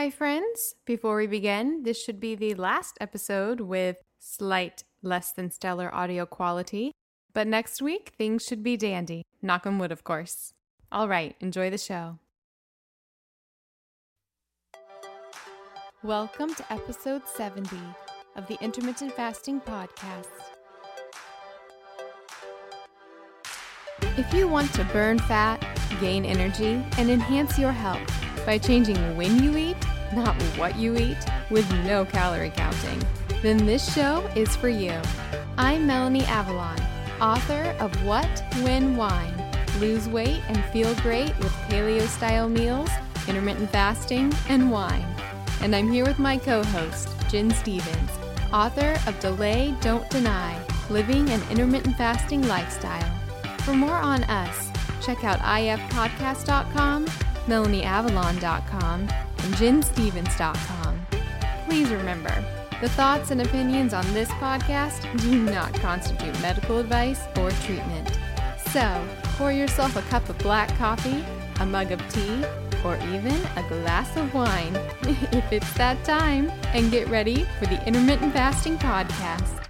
Hi, friends. Before we begin, this should be the last episode with slight less than stellar audio quality. But next week, things should be dandy. Knock on wood, of course. All right, enjoy the show. Welcome to episode 70 of the Intermittent Fasting Podcast. If you want to burn fat, gain energy, and enhance your health by changing when you eat, not what you eat, with no calorie counting, then this show is for you. I'm Melanie Avalon, author of What, When, Wine Lose Weight and Feel Great with Paleo Style Meals, Intermittent Fasting, and Wine. And I'm here with my co host, Gin Stephens, author of Delay, Don't Deny Living an Intermittent Fasting Lifestyle. For more on us, check out ifpodcast.com, melanieavalon.com, and ginstephens.com. Please remember, the thoughts and opinions on this podcast do not constitute medical advice or treatment. So, pour yourself a cup of black coffee, a mug of tea, or even a glass of wine if it's that time, and get ready for the Intermittent Fasting Podcast.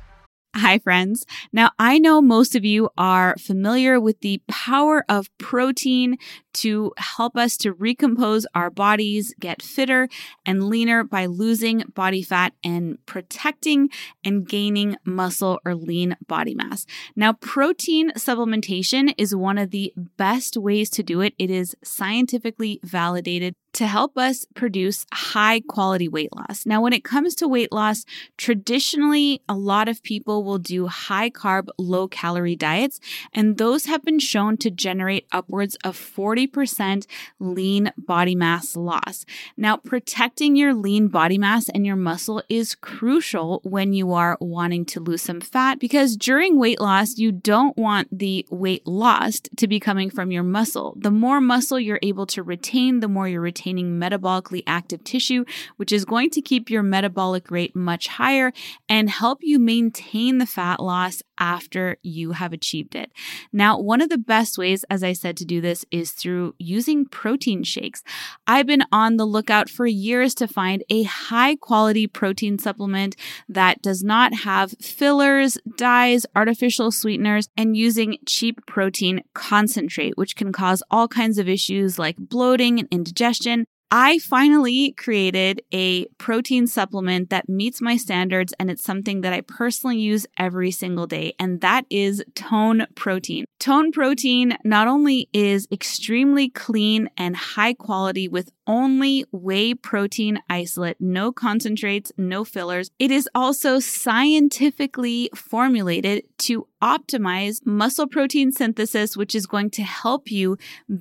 Hi, friends. Now, I know most of you are familiar with the power of protein to help us to recompose our bodies, get fitter and leaner by losing body fat and protecting and gaining muscle or lean body mass. Now, protein supplementation is one of the best ways to do it. It is scientifically validated to help us produce high quality weight loss. Now, when it comes to weight loss, traditionally, a lot of people will do high carb, low calorie diets, and those have been shown to generate upwards of 40% lean body mass loss. Now, protecting your lean body mass and your muscle is crucial when you are wanting to lose some fat because during weight loss, you don't want the weight lost to be coming from your muscle. The more muscle you're able to retain, the more you're retaining metabolically active tissue, which is going to keep your metabolic rate much higher and help you maintain the fat loss after you have achieved it. Now, one of the best ways, as I said, to do this is through using protein shakes. I've been on the lookout for years to find a high quality protein supplement that does not have fillers, dyes, artificial sweeteners, and using cheap protein concentrate, which can cause all kinds of issues like bloating and indigestion. I finally created a protein supplement that meets my standards and it's something that I personally use every single day, and that is Tone Protein. Tone Protein not only is extremely clean and high quality with only whey protein isolate, no concentrates, no fillers. It is also scientifically formulated to optimize muscle protein synthesis, which is going to help you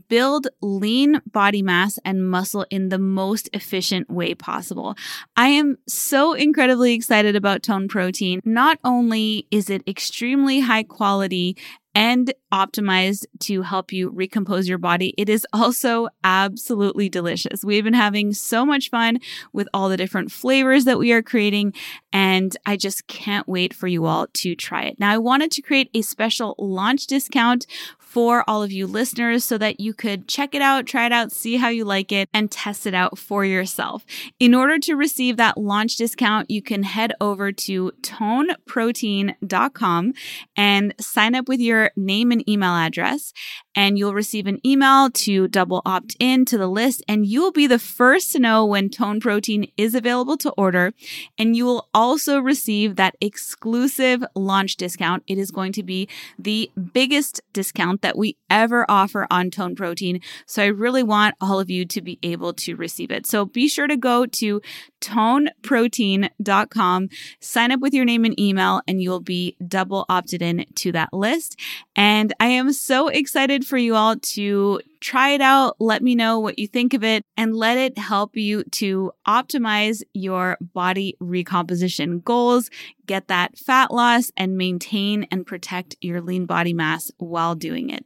build lean body mass and muscle in the most efficient way possible. I am so incredibly excited about Tone Protein. Not only is it extremely high quality and optimized to help you recompose your body. It is also absolutely delicious. We've been having so much fun with all the different flavors that we are creating, and I just can't wait for you all to try it. Now, I wanted to create a special launch discount for all of you listeners so that you could check it out, try it out, see how you like it, and test it out for yourself. In order to receive that launch discount, you can head over to toneprotein.com and sign up with your name and email address and you'll receive an email to double opt in to the list and you will be the first to know when tone protein is available to order. And you will also receive that exclusive launch discount. It is going to be the biggest discount that we ever offer on tone protein. So i really want all of you to be able to receive it. So be sure to go to toneprotein.com sign up with your name and email and you'll be double opted in to that list and i am so excited for you all to try it out. Let me know what you think of it and let it help you to optimize your body recomposition goals, get that fat loss, and maintain and protect your lean body mass while doing it.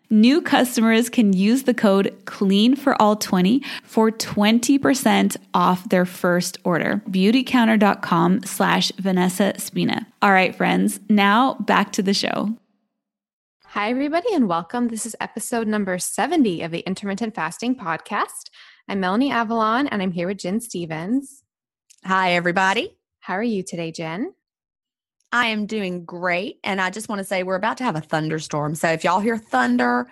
New customers can use the code CLEAN for all 20 for 20% off their first order. Beautycounter.com slash Vanessa Spina. All right, friends, now back to the show. Hi, everybody, and welcome. This is episode number 70 of the Intermittent Fasting Podcast. I'm Melanie Avalon, and I'm here with Gin Stephens. Hi, everybody. How are you today, Gin? I am doing great. And I just want to say we're about to have a thunderstorm. So if y'all hear thunder,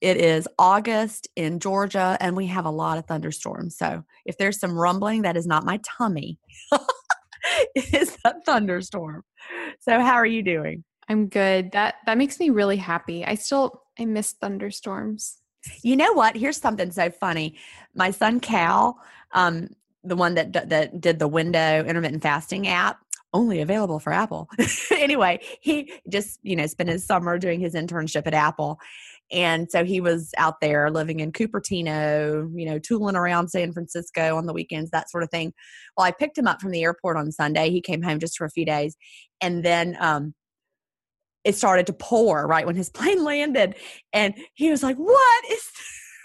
it is August in Georgia and we have a lot of thunderstorms. So if there's some rumbling, that is not my tummy. it is a thunderstorm. So how are you doing? I'm good. That that makes me really happy. I still I miss thunderstorms. You know what? Here's something so funny. My son Cal, um, the one that that did the window intermittent fasting app, only available for Apple. anyway, he just, you know, spent his summer doing his internship at Apple. And so he was out there living in Cupertino, you know, tooling around San Francisco on the weekends, that sort of thing. Well, I picked him up from the airport on Sunday. He came home just for a few days. And then um, it started to pour right when his plane landed. And he was like, What is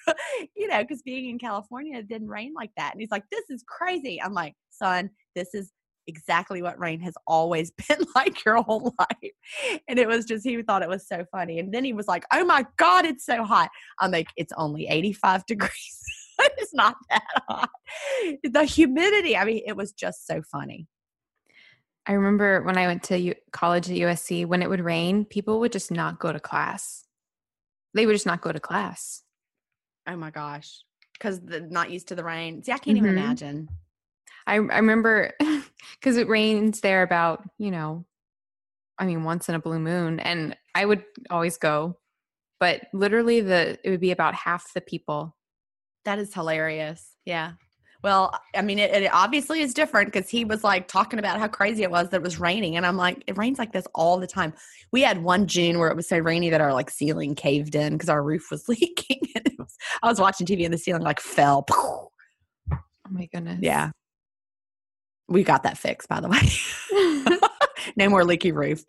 you know, because being in California, it didn't rain like that. And he's like, This is crazy. I'm like, Son, this is exactly what rain has always been like your whole life. And it was just, he thought it was so funny. And then he was like, oh my God, it's so hot. I'm like, it's only 85 degrees. it's not that hot. The humidity, I mean, it was just so funny. I remember when I went to U- college at USC, when it would rain, people would just not go to class. They would just not go to class. Oh my gosh. Because they're not used to the rain. See, I can't mm-hmm. even imagine. I, I remember because it rains there about, you know, I mean, once in a blue moon. And I would always go, but literally the it would be about half the people. That is hilarious. Yeah. Well, I mean, it, it obviously is different because he was like talking about how crazy it was that it was raining. And I'm like, it rains like this all the time. We had one June where it was so rainy that our like ceiling caved in because our roof was leaking. was, I was watching TV and the ceiling like fell. Oh my goodness. Yeah. We got that fixed, by the way. no more leaky roof.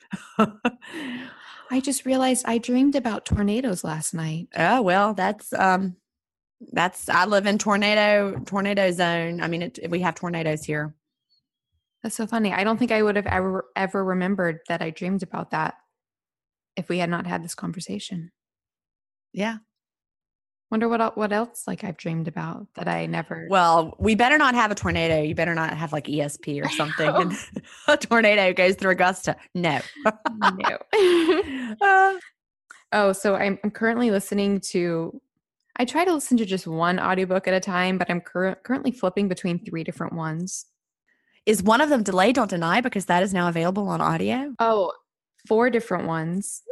I just realized I dreamed about tornadoes last night. Oh well, that's um, that's I live in tornado tornado zone. I mean, it, we have tornadoes here. That's so funny. I don't think I would have ever ever remembered that I dreamed about that if we had not had this conversation. Yeah. Wonder what what else like I've dreamed about that I never. Well, we better not have a tornado. You better not have like ESP or something. And a tornado goes through Augusta. No. no. Uh, oh, so I'm, I'm currently listening to. I try to listen to just one audiobook at a time, but I'm cur- currently flipping between three different ones. is one of them delay? Don't deny because that is now available on audio. Oh, four different ones.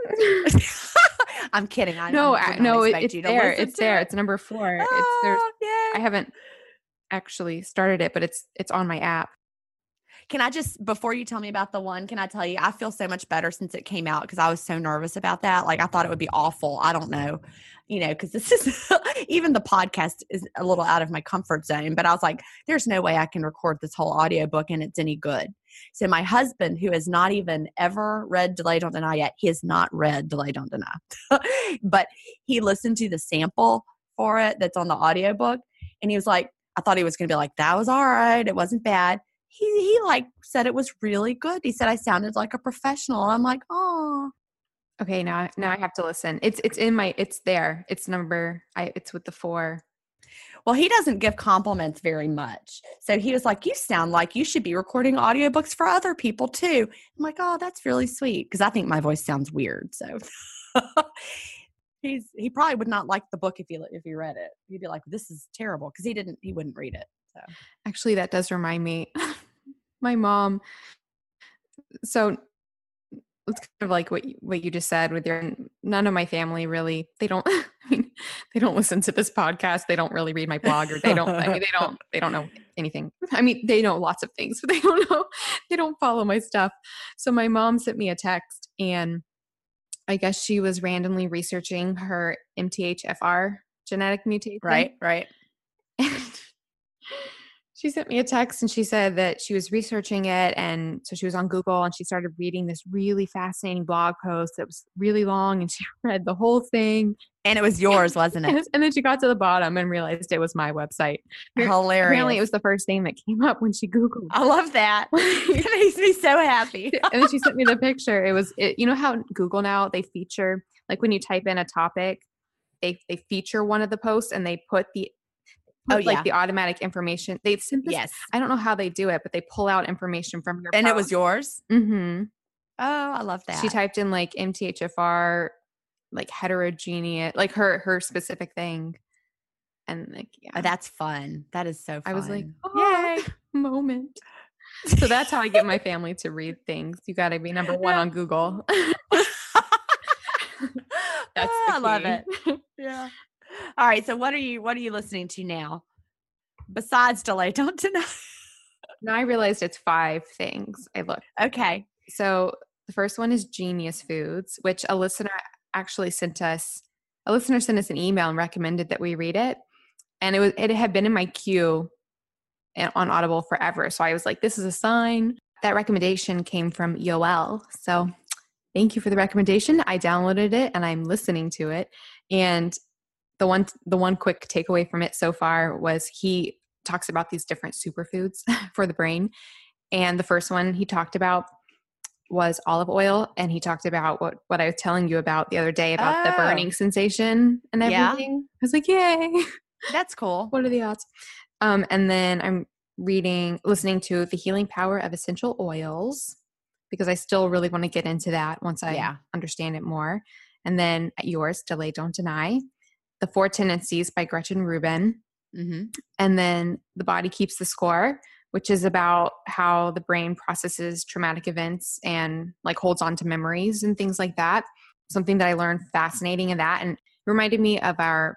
I'm kidding. I no, I, no, it- it's there. It's there. it. It's number four. It's there's. Oh, yay. I haven't actually started it, but it's it's on my app. Can I just before you tell me about the one, can I tell you I feel so much better since it came out because I was so nervous about that. Like I thought it would be awful. I don't know. You know, because this is even the podcast is a little out of my comfort zone, but I was like, there's no way I can record this whole audiobook and it's any good. So my husband, who has not even ever read Delay Don't Deny yet, he has not read Delay Don't Deny. but he listened to the sample for it that's on the audiobook and he was like, I thought he was gonna be like, that was all right, it wasn't bad he he like said it was really good. He said I sounded like a professional. I'm like, oh, Okay, now now I have to listen. It's it's in my it's there. It's number I it's with the four. Well, he doesn't give compliments very much. So he was like, you sound like you should be recording audiobooks for other people too. I'm like, oh, that's really sweet because I think my voice sounds weird. So he's he probably would not like the book if he if he read it. He'd be like, this is terrible because he didn't he wouldn't read it. So Actually, that does remind me. my mom. So it's kind of like what you, what you just said with your none of my family really they don't I mean, they don't listen to this podcast. They don't really read my blog or they don't I mean they don't they don't know anything. I mean they know lots of things but they don't know they don't follow my stuff. So my mom sent me a text and I guess she was randomly researching her MTHFR genetic mutation. Right, right. and she sent me a text and she said that she was researching it and so she was on google and she started reading this really fascinating blog post that was really long and she read the whole thing And it was yours, wasn't it? and then she got to the bottom and realized it was my website Hilarious. apparently it was the first thing that came up when she googled I love that. it makes me so happy. and then she sent me the picture it was it, you know how google now they feature like when you type in a topic they they feature one of the posts and they put the Oh, put, like yeah. the automatic information they sent this yes. I don't know how they do it, but they pull out information from your And it was yours. Mm-hmm. Oh, I love that. She typed in like MTHFR, like heterozygous, like her her specific thing, and like yeah, Oh, that's fun. That is so fun. I was like, yay. oh, moment. So that's how I get my family to read things. You got to be number one on Google. That's the I love it. Yeah. All right. So what are you what are you listening to now? Besides delay, don't deny. now I realized it's five things. I looked. okay. So the first one is Genius Foods, which a listener actually sent us. A listener sent us an email and recommended that we read it, and it was it had been in my queue a- on Audible forever. So I was like, "This is a sign." That recommendation came from Yoel. So thank you for the recommendation. I downloaded it and I'm listening to it. And the one the one quick takeaway from it so far was he talks about these different superfoods for the brain. And the first one he talked about was olive oil and he talked about what what I was telling you about the other day about the Oh. burning sensation and Yeah. everything. I was like, "Yay." That's cool. what are the odds? Um and then I'm reading listening to The Healing Power of Essential Oils because I still really want to get into that once I Yeah. understand it more. And then yours, Delay Don't Deny, The Four Tendencies by Gretchen Rubin Mm-hmm. and then the body keeps the score which is about how the brain processes traumatic events and like holds on to memories and things like that something that i learned fascinating in that and reminded me of our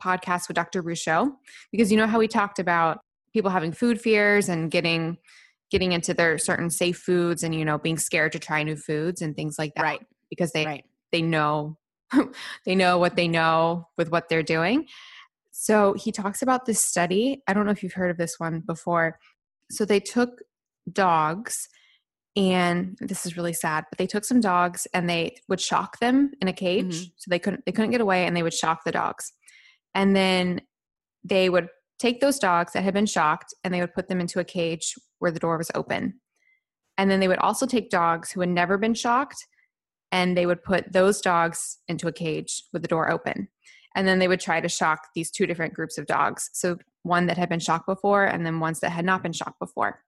podcast with dr Rousseau because you know how we talked about people having food fears and getting getting into their certain safe foods and you know being scared to try new foods and things like that Right. because they Right. they know they know what they know with what they're doing. So he talks about this study. I don't know if you've heard of this one before. So they took dogs and this is really sad but they took some dogs and they would shock them in a cage. Mhm. so they couldn't they couldn't get away and they would shock the dogs. And then they would take those dogs that had been shocked and they would put them into a cage where the door was open. And then they would also take dogs who had never been shocked and they would put those dogs into a cage with the door open and then they would try to shock these two different groups of dogs so one that had been shocked before and then ones that had not been shocked before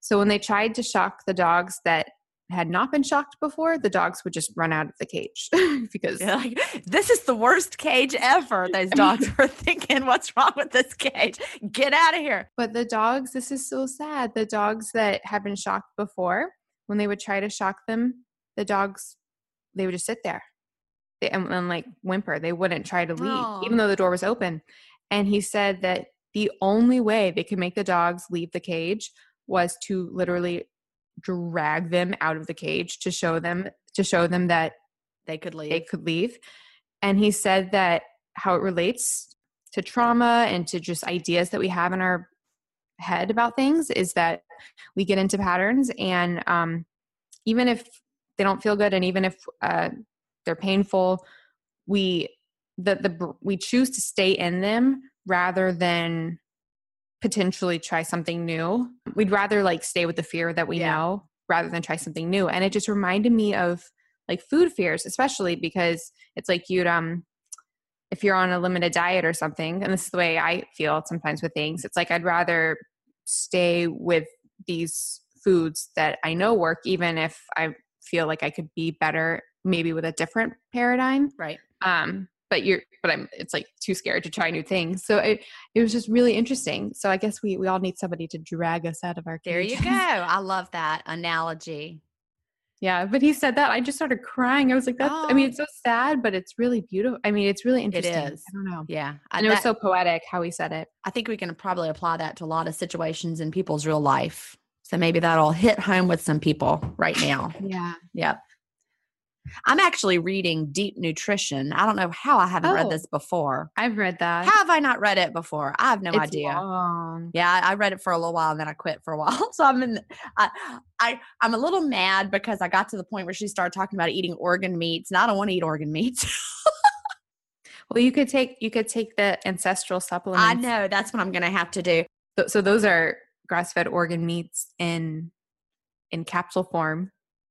so when they tried to shock the dogs that had not been shocked before the dogs would just run out of the cage because like, this is the worst cage ever. Those dogs were thinking, what's wrong with this cage? Get out of here. But the dogs, this is so sad. The dogs that had been shocked before, when they would try to shock them, the dogs, they would just sit there they, and, and like whimper. They wouldn't try to leave, Aw. even though the door was open. And he said that the only way they could make the dogs leave the cage was to literally drag them out of the cage to show them to show them that They could leave. they could leave. And he said that how it relates to trauma and to just ideas that we have in our head about things is that we get into patterns, and um, even if they don't feel good, and even if uh, they're painful, we the the we choose to stay in them rather than potentially try something new. We'd rather like stay with the fear that we Yeah. know rather than try something new. And it just reminded me of like food fears, especially because it's like you'd um if you're on a limited diet or something, and this is the way I feel sometimes with things, it's like I'd rather stay with these foods that I know work, even if I feel like I could be better maybe with a different paradigm right. um but you're but i'm it's like too scared to try new things so it it was just really interesting so i guess we we all need somebody to drag us out of our There you go. I love that analogy. yeah but he said that i just started crying i was like that's i mean Oh. it's so sad but it's really beautiful i mean it's really interesting is. i don't know Yeah. And it was so poetic how he said it I think we can probably apply that to a lot of situations in people's real life. So maybe that'll hit home with some people right now. yeah Yep. I'm actually reading Deep Nutrition. I don't know how I haven't read Oh. this before. i've read that How have I not read it before? I have no it's idea. long. Yeah, I I read it for a little while and then I quit for a while. So I'm in I, I I'm a little mad because I got to the point where she started talking about eating organ meats and I don't want to eat organ meats. well you could take you could take the ancestral supplements I know that's what I'm going to have to do. so, so those are grass-fed organ meats in in capsule form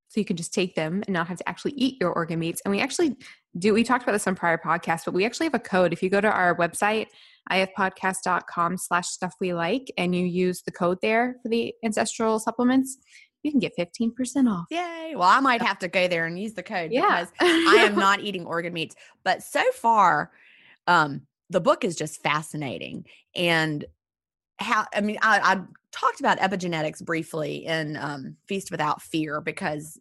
so you can just take them and not have to actually eat your organ meats and we actually do we talked about this on prior podcasts but we actually have a code if you go to our website ifpodcast.com slash stuff we like and you use the code there for the ancestral supplements you can get 15% off Yay. Well, I might have to go there and use the code yeah because I am not eating organ meats. But so far, um, the book is just fascinating. And how, I mean, I, I talked about epigenetics briefly in um, Feast Without Fear because,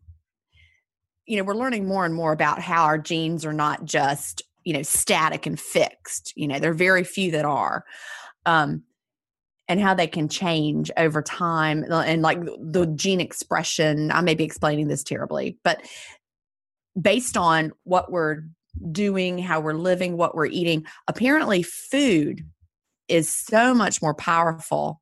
you know, we're learning more and more about how our genes are not just, you know, static and fixed. You know, there are very few that are. Um, and how they can change over time uh, and like the- the gene expression i may be explaining this terribly but based on what we're doing how we're living what we're eating apparently food is so much more powerful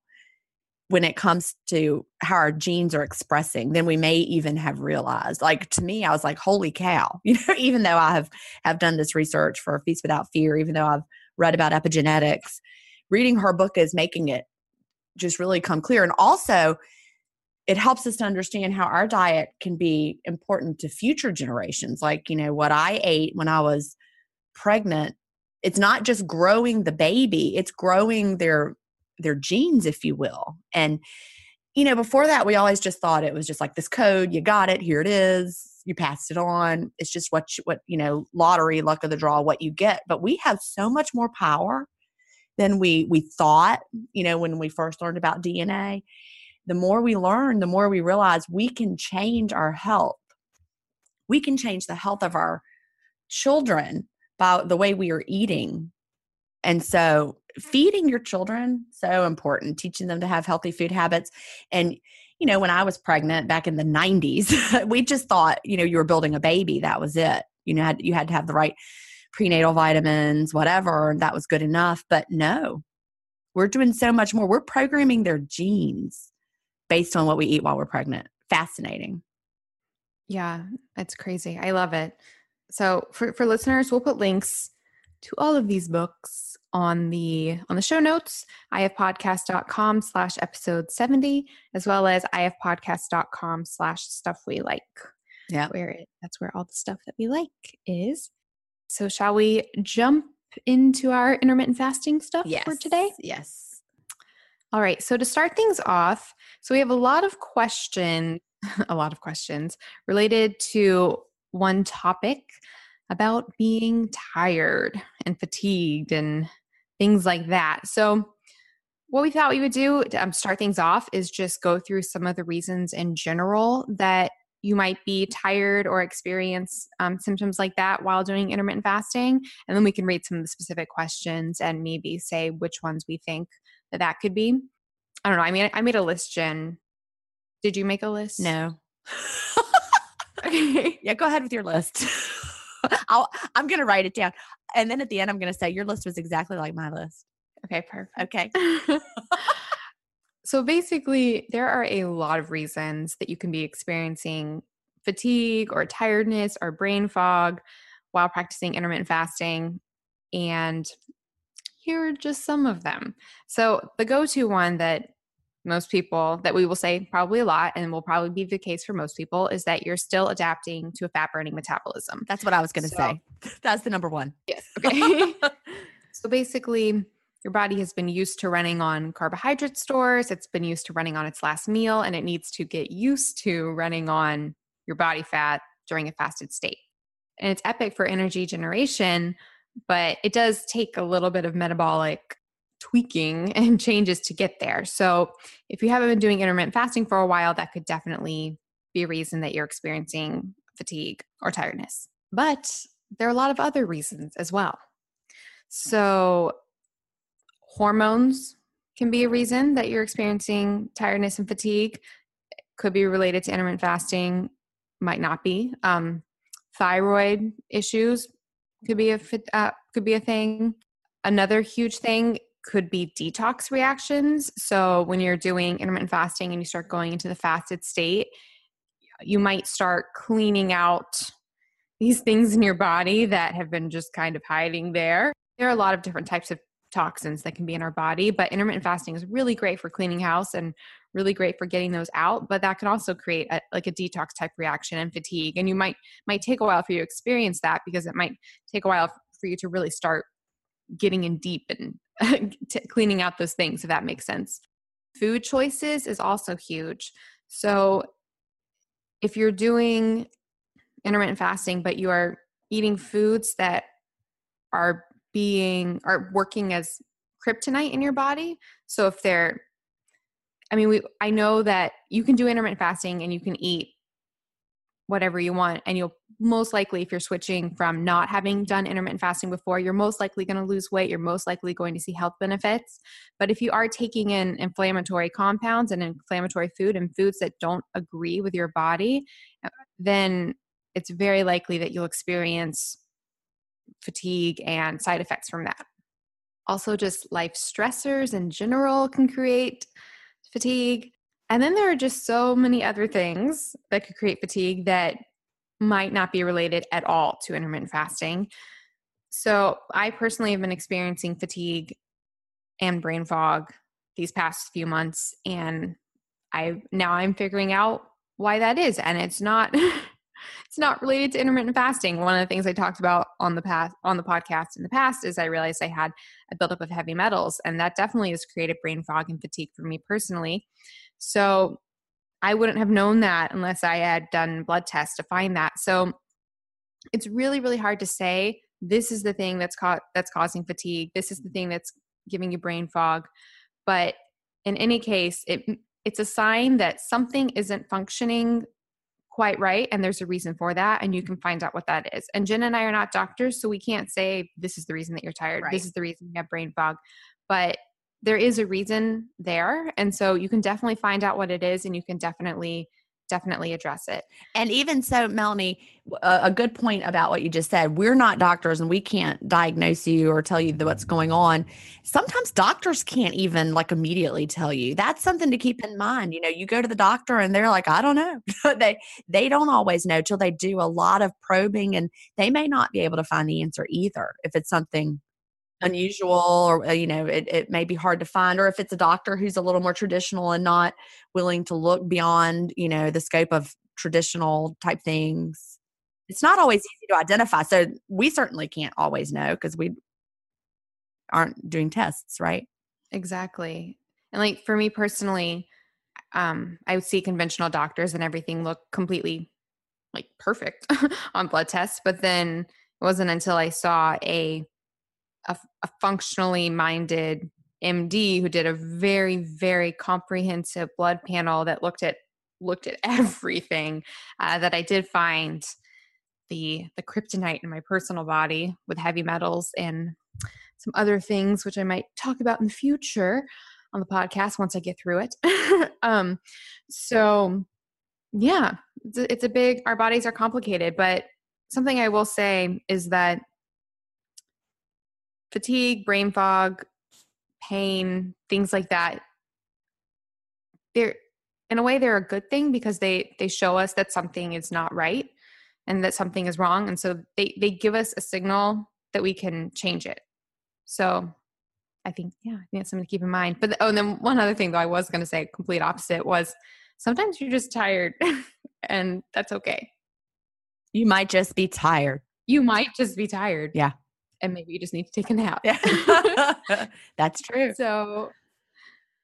when it comes to how our genes are expressing than we may even have realized like to me i was like holy cow. You know even though i have have done this research for feast without fear even though i've read about epigenetics reading her book is making it just really come clear. And also it helps us to understand how our diet can be important to future generations. Like you know what i ate when i was pregnant it's not just growing the baby it's growing their their genes if you will. And you know before that we always just thought it was just like this code you got it here it is you passed it on. It's just what you, what you know lottery luck of the draw what you get. But we have so much more power than we we thought you know when we first learned about dna the more we learn the more we realize we can change our health. We can change the health of our children by the way we are eating. And so feeding your children so important teaching them to have healthy food habits and you know when i was pregnant back in the 90s we just thought you know you were building a baby that was it. You know you had to have the right prenatal vitamins whatever and that was good enough but no. We're doing so much more. We're programming their genes based on what we eat while we're pregnant. Fascinating. Yeah it's crazy. I love it. So for, for listeners we'll put links to all of these books on the on the show notes ifpodcast.com slash episode 70 as well as ifpodcast.com slash stuff we like yeah. where it, that's where all the stuff that we like is. So shall we jump into our intermittent fasting stuff yes. for today? yes. All right so to start things off so we have a lot of questions a lot of questions related to one topic about being tired and fatigued and things like that. So, what we thought we would do to um, start things off is just go through some of the reasons in general that you might be tired or experience um, symptoms like that while doing intermittent fasting. And then we can read some of the specific questions and maybe say which ones we think that that could be. I don't know. I mean, I made a list, Gin. Did you make a list? No. okay. Yeah, go ahead with your list. I'll, I'm going to write it down. And then at the end, I'm going to say your list was exactly like my list. Okay, perfect. Okay. so basically, there are a lot of reasons that you can be experiencing fatigue or tiredness or brain fog while practicing intermittent fasting. And here are just some of them. So, the go to one that most people that we will say probably a lot and will probably be the case for most people is that you're still adapting to a fat burning metabolism. That's what I was going to so, say. That's the number one. Yes. Okay. so basically, your body has been used to running on carbohydrate stores, it's been used to running on its last meal, and it needs to get used to running on your body fat during a fasted state. And it's epic for energy generation, but it does take a little bit of metabolic tweaking and changes to get there. So, if you haven't been doing intermittent fasting for a while, that could definitely be a reason that you're experiencing fatigue or tiredness. But there are a lot of other reasons as well. So, hormones can be a reason that you're experiencing tiredness and fatigue. It could be related to intermittent fasting, might not be. Um, thyroid issues could be a uh, could be a thing. Another huge thing could be detox reactions. So, when you're doing intermittent fasting and you start going into the fasted state, you might start cleaning out these things in your body that have been just kind of hiding there. There are a lot of different types of toxins that can be in our body, but intermittent fasting is really great for cleaning house and really great for getting those out, but that can also create a, like a detox type reaction and fatigue. And you might might take a while for you to experience that because it might take a while for you to really start getting in deep and cleaning out those things, if that makes sense. Food choices is also huge. So, if you're doing intermittent fasting, but you are eating foods that are being are working as kryptonite in your body, so if they're I mean, we I know that you can do intermittent fasting and you can eat whatever you want and you'll most likely if you're switching from not having done intermittent fasting before you're most likely going to lose weight you're most likely going to see health benefits. But if you are taking in inflammatory compounds and inflammatory food and foods that don't agree with your body uh, then it's very likely that you'll experience fatigue and side effects from that. Also just life stressors in general can create fatigue and then there are just so many other things that could create fatigue that might not be related at all to intermittent fasting. So, I personally have been experiencing fatigue and brain fog these past few months and I now I'm figuring out why that is and it's not it's not related to intermittent fasting. One of the things I talked about on the past on the podcast in the past is I realized I had a buildup of heavy metals, and that definitely has created brain fog and fatigue for me personally. So I wouldn't have known that unless I had done blood tests to find that. So it's really, really hard to say this is the thing that's ca- that's causing fatigue. This is the thing that's giving you brain fog. But in any case, it it's a sign that something isn't functioning quite right and there's a reason for that and you can find out what that is and gin and i are not doctors so we can't say this is the reason that you're tired right. this is the reason you have brain fog but there is a reason there. And so you can definitely find out what it is and you can definitely definitely address it. And even so, Melanie, a, good point about what you just said. We're not doctors and we can't diagnose you or tell you what's going on. Sometimes doctors can't even like immediately tell you. That's something to keep in mind. You know, you go to the doctor and they're like, I don't know. they they don't always know till they do a lot of probing and they may not be able to find the answer either if it's something unusual or uh, you know it, it may be hard to find or if it's a doctor who's a little more traditional and not willing to look beyond you know the scope of traditional type things it's not always easy to identify. So we certainly can't always know because we aren't doing tests right? Exactly. And like for me personally um i would see conventional doctors and everything look completely like perfect on blood tests but then it wasn't until i saw a a, a functionally minded MD who did a very very comprehensive blood panel that looked at looked at everything uh, that I did find the the kryptonite in my personal body with heavy metals and some other things which I might talk about in the future on the podcast once I get through it. um, so yeah, it's a, it's a big. Our bodies are complicated, but something I will say is that fatigue, brain fog, pain, things like that. They're in a way they're a good thing because they they show us that something is not right and that something is wrong and so they they give us a signal that we can change it. So I think yeah, I think that's something to keep in mind. But oh, and then one other thing though I was going to say complete opposite was sometimes you're just tired and that's okay. You might just be tired. You might just be tired. Yeah and maybe you just need to take a nap. Yeah. That's true. So,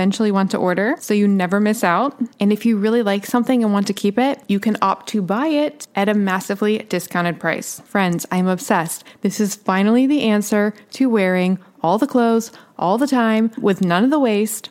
eventually want to order so you never miss out. And if you really like something and want to keep it, you can opt to buy it at a massively discounted price. Friends, I'm obsessed. This is finally the answer to wearing all the clothes all the time with none of the waste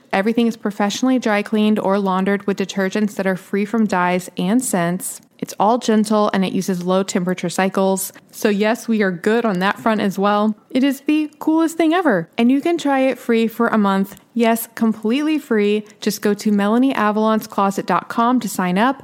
Everything is professionally dry cleaned or laundered with detergents that are free from dyes and scents. It's all gentle and it uses low temperature cycles. So, yes, we are good on that front as well. It is the coolest thing ever. And you can try it free for a month. Yes, completely free. Just go to MelanieAvalonsCloset.com to sign up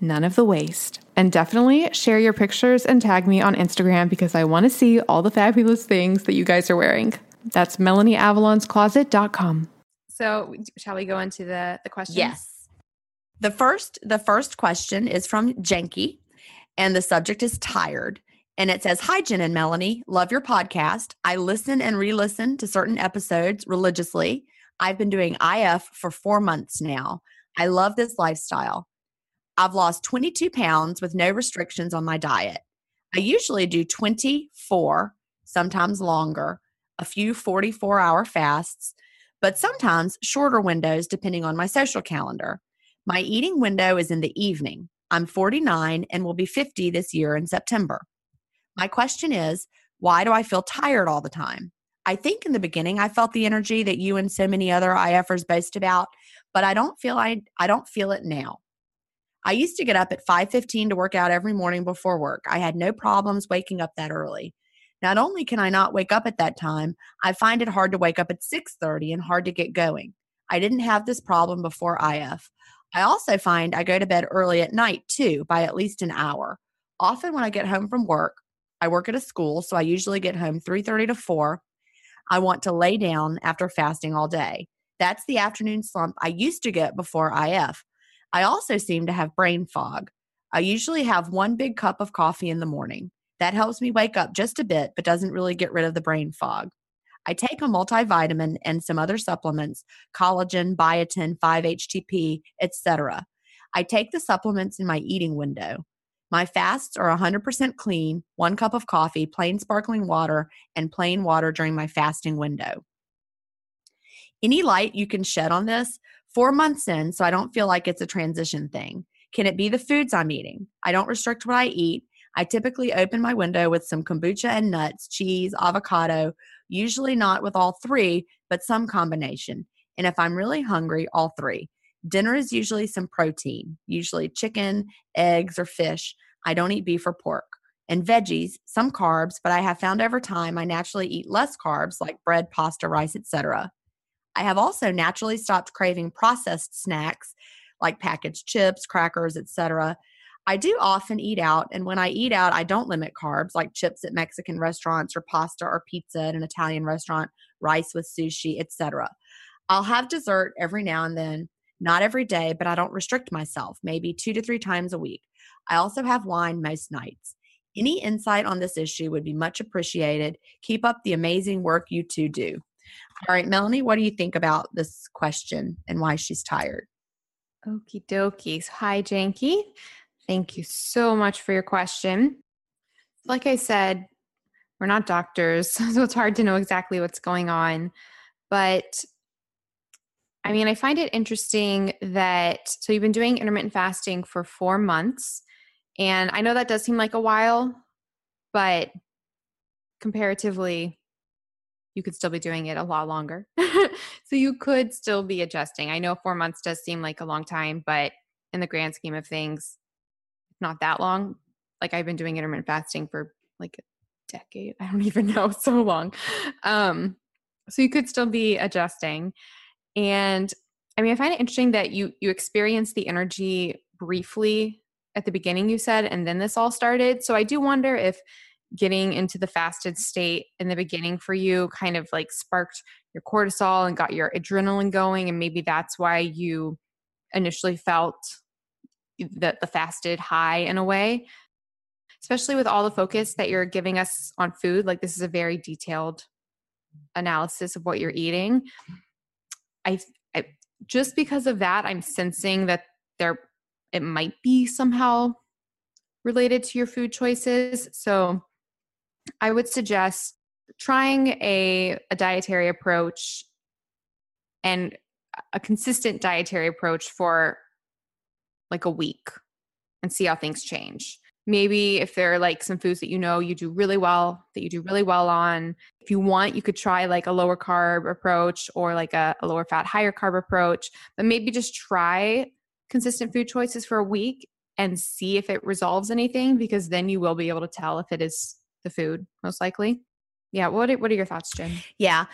none of the waste. And definitely share your pictures and tag me on Instagram because I want to see all the fabulous things that you guys are wearing. That's MelanieAvalonsCloset.com. So, shall we go into the the questions? Yes. The first the first question is from Janki and the subject is tired. And it says, Hi, Gin and Melanie. Love your podcast. I listen and re listen to certain episodes religiously. I've been doing IF for four months now. I love this lifestyle. I've lost 22 pounds with no restrictions on my diet. I usually do 24, sometimes longer, a few 44 hour fasts, but sometimes shorter windows depending on my social calendar. My eating window is in the evening. I'm 49 and will be 50 this year in September. My question is why do I feel tired all the time? I think in the beginning I felt the energy that you and so many other IFers boast about, but I don't feel I I don't feel it now. I used to get up at 5:15 to work out every morning before work. I had no problems waking up that early. Not only can I not wake up at that time, I find it hard to wake up at 6:30 and hard to get going. I didn't have this problem before IF. I also find I go to bed early at night too, by at least an hour. Often when I get home from work, I work at a school, so I usually get home 3:30 to 4. I want to lay down after fasting all day. That's the afternoon slump I used to get before IF. I also seem to have brain fog. I usually have one big cup of coffee in the morning. That helps me wake up just a bit, but doesn't really get rid of the brain fog. I take a multivitamin and some other supplements, collagen, biotin, 5-HTP, etc. I take the supplements in my eating window. My fasts are 100% clean, one cup of coffee, plain sparkling water, and plain water during my fasting window. Any light you can shed on this? Four months in, so I don't feel like it's a transition thing. Can it be the foods I'm eating? I don't restrict what I eat. I typically open my window with some kombucha and nuts, cheese, avocado, usually not with all three, but some combination. And if I'm really hungry, all three. Dinner is usually some protein, usually chicken, eggs, or fish. I don't eat beef or pork. And veggies, some carbs, but I have found over time I naturally eat less carbs like bread, pasta, rice, etc. I have also naturally stopped craving processed snacks like packaged chips, crackers, etc. I do often eat out, and when I eat out, I don't limit carbs like chips at Mexican restaurants or pasta or pizza at an Italian restaurant, rice with sushi, etc. I'll have dessert every now and then, not every day, but I don't restrict myself, maybe two to three times a week. I also have wine most nights. Any insight on this issue would be much appreciated. Keep up the amazing work you two do. All right, Melanie, what do you think about this question and why she's tired? Okie dokie. Hi, Janki. Thank you so much for your question. Like I said, we're not doctors, so it's hard to know exactly what's going on. But I mean, I find it interesting that so you've been doing intermittent fasting for four months. And I know that does seem like a while, but comparatively, you could still be doing it a lot longer. so you could still be adjusting. I know four months does seem like a long time, but in the grand scheme of things, not that long. Like I've been doing intermittent fasting for like a decade. I don't even know, so long. Um, so you could still be adjusting. And I mean, I find it interesting that you you experienced the energy briefly at the beginning, you said, and then this all started. So I do wonder if getting into the fasted state in the beginning for you kind of like sparked your cortisol and got your adrenaline going and maybe that's why you initially felt that the fasted high in a way. Especially with all the focus that you're giving us on food like this is a very detailed analysis of what you're eating. I, I just because of that i'm sensing that there it might be somehow related to your food choices. So i would suggest trying a, a dietary approach and a consistent dietary approach for like a week and see how things change. Maybe if there are like some foods that you know you do really well, that you do really well on, if you want, you could try like a lower carb approach or like a, a lower fat, higher carb approach, but maybe just try consistent food choices for a week and see if it resolves anything because then you will be able to tell if it is the food most likely. Yeah, what are, what are your thoughts, Gin? Yeah.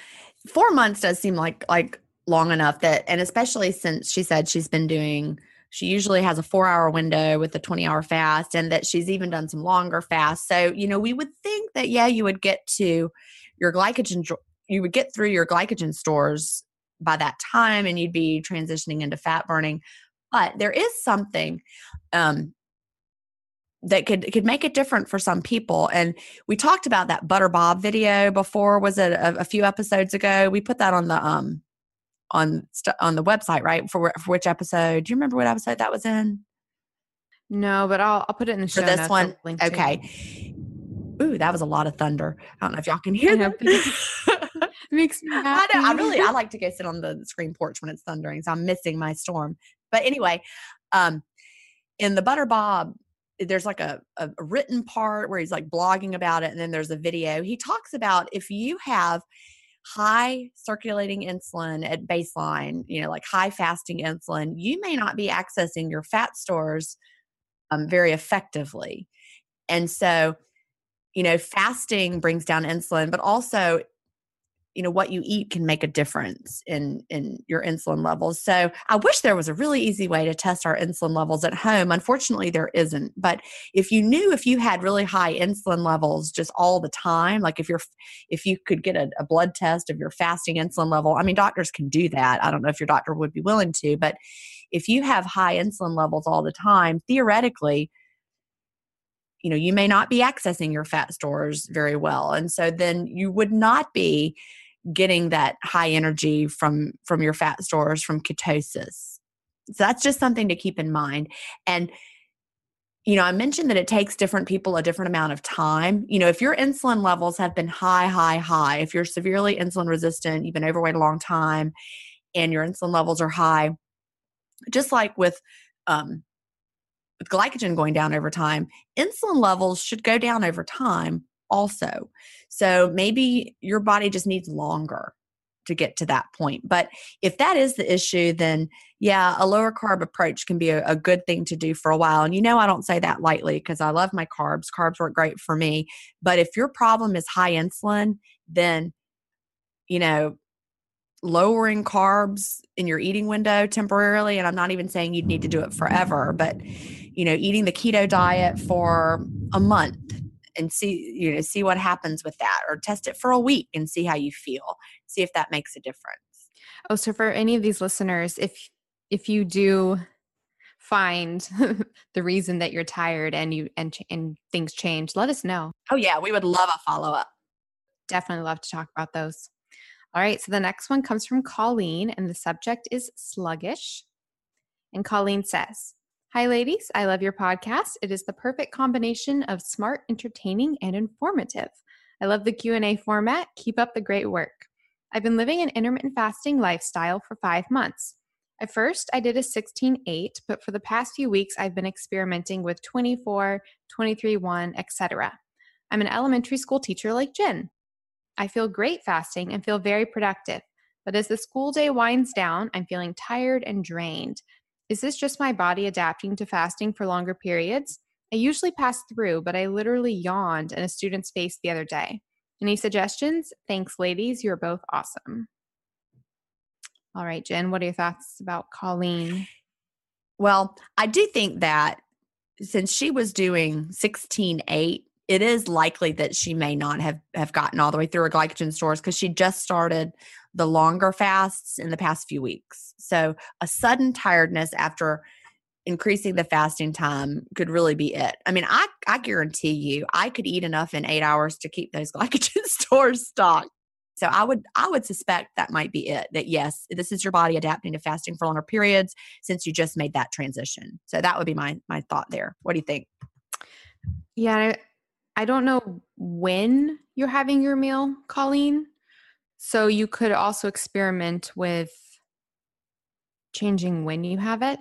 4 months does seem like like long enough that and especially since she said she's been doing she usually has a 4-hour window with a 20-hour fast and that she's even done some longer fasts. So, you know, we would think that yeah, you would get to your glycogen you would get through your glycogen stores by that time and you'd be transitioning into fat burning but there is something um, that could could make it different for some people. And we talked about that butter bob video before was it a, a few episodes ago? We put that on the um on st- on the website right? For, for which episode? Do you remember what episode that was in? No but i'll i'll put it in the show for this one? Okay. Ooh that was a lot of thunder. I don't know if y'all can hear that. makes me happy. I know. I really I like to go sit on the screen porch when it's thundering, so I'm missing my storm. But anyway, um, in the Butter Bob, there's like a, a written part where he's like blogging about it, and then there's a video. He talks about if you have high circulating insulin at baseline, you know, like high fasting insulin, you may not be accessing your fat stores um, very effectively. And so, you know, fasting brings down insulin, but also you know what you eat can make a difference in in your insulin levels. So i wish there was a really easy way to test our insulin levels at home. Unfortunately there isn't. But if you knew if you had really high insulin levels just all the time like if you're if you could get a, a blood test of your fasting insulin level i mean doctors can do that. I don't know if your doctor would be willing to but if you have high insulin levels all the time theoretically you know you may not be accessing your fat stores very well. And so then you would not be getting that high energy from from your fat stores from ketosis. So that's just something to keep in mind. And you know i mentioned that it takes different people a different amount of time. You know if your insulin levels have been high high high if you're severely insulin resistant you've been overweight a long time and your insulin levels are high just like with um, with glycogen going down over time insulin levels should go down over time also. So maybe your body just needs longer to get to that point. But if that is the issue, then yeah, a lower carb approach can be a, a good thing to do for a while. And you know, I don't say that lightly because I love my carbs. Carbs work great for me. But if your problem is high insulin, then, you know, lowering carbs in your eating window temporarily and i'm not even saying you'd need to do it forever but you know eating the keto diet for a month and see you know see what happens with that or test it for a week and see how you feel see if that makes a difference. Oh so for any of these listeners if if you do find the reason that you're tired and you and and things change let us know. Oh yeah we would love a follow-up. Definitely love to talk about those. All right so the next one comes from colleen and the subject is sluggish. And colleen says Hi, ladies. I love your podcast. It is the perfect combination of smart, entertaining, and informative. I love the Q&A format. Keep up the great work. I've been living an intermittent fasting lifestyle for five months. At first, I did a 16 8, but for the past few weeks, I've been experimenting with 24, 23 1, etc. I'm an elementary school teacher like Gin. I feel great fasting and feel very productive, but as the school day winds down, I'm feeling tired and drained. Is this just my body adapting to fasting for longer periods? I usually pass through, but I literally yawned in a student's face the other day. Any suggestions? Thanks, ladies. You're both awesome. All right, Gin, what are your thoughts about Colleen? Well, I do think that since she was doing 16 8, it is likely that she may not have, have gotten all the way through her glycogen stores because she just started the longer fasts in the past few weeks. So a sudden tiredness after increasing the fasting time could really be it. I mean, I I guarantee you I could eat enough in 8 hours to keep those glycogen stores stocked. So I would I would suspect that might be it. That yes, this is your body adapting to fasting for longer periods since you just made that transition. So that would be my my thought there. What do you think? Yeah, I, I don't know when you're having your meal, Colleen. So you could also experiment with changing when you have it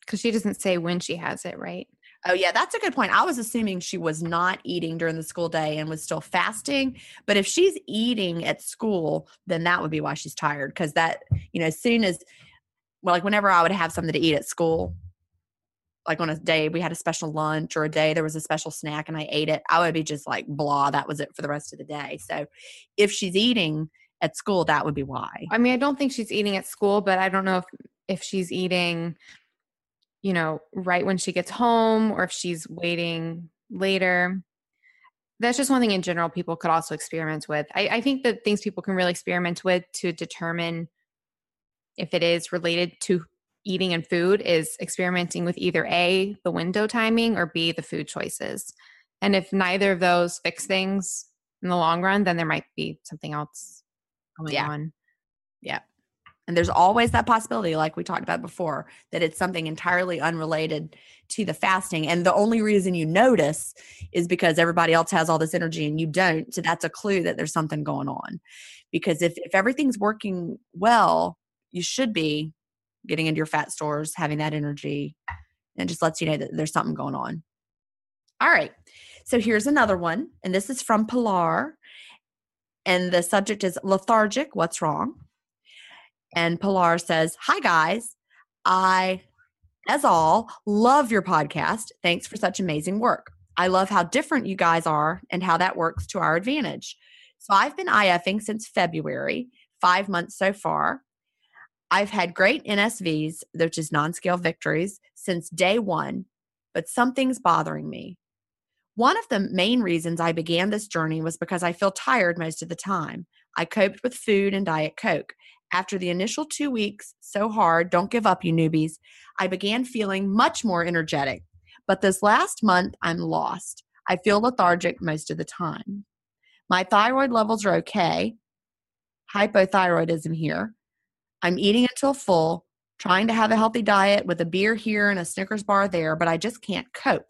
because she doesn't say when she has it, right? Oh, yeah, that's a good point. I was assuming she was not eating during the school day and was still fasting. But if she's eating at school, then that would be why she's tired. Because that, you know, as soon as, well, like whenever I would have something to eat at school, like on a day we had a special lunch or a day there was a special snack and I ate it, I would be just like blah, that was it for the rest of the day. So if she's eating at school, that would be why. I mean, I don't think she's eating at school, but I don't know if if she's eating you know, right when she gets home or if she's waiting later. That's just one thing in general people could also experiment with. I, I think that things people can really experiment with to determine if it is related to eating and food is experimenting with either A, the window timing, or B, the food choices. And if neither of those fix things in the long run, then there might be something else going Yeah. on. Yeah. And there's always that possibility, like we talked about before, that it's something entirely unrelated to the fasting. And the only reason you notice is because everybody else has all this energy and you don't. So that's a clue that there's something going on. Because if, if everything's working well, you should be getting into your fat stores, having that energy, and just lets you know that there's something going on. All right. So here's another one. And this is from Pilar. And the subject is lethargic. What's wrong? And Pilar says, Hi, guys. I, as all, love your podcast. Thanks for such amazing work. I love how different you guys are and how that works to our advantage. So I've been IFing since February, five months so far. I've had great NSVs, which is non scale victories, since day one, but something's bothering me. One of the main reasons I began this journey was because I feel tired most of the time. I coped with food and Diet Coke. After the initial two weeks, so hard, don't give up, you newbies, I began feeling much more energetic. But this last month, I'm lost. I feel lethargic most of the time. My thyroid levels are okay. Hypothyroidism here. I'm eating until full, trying to have a healthy diet with a beer here and a Snickers bar there, but I just can't cope.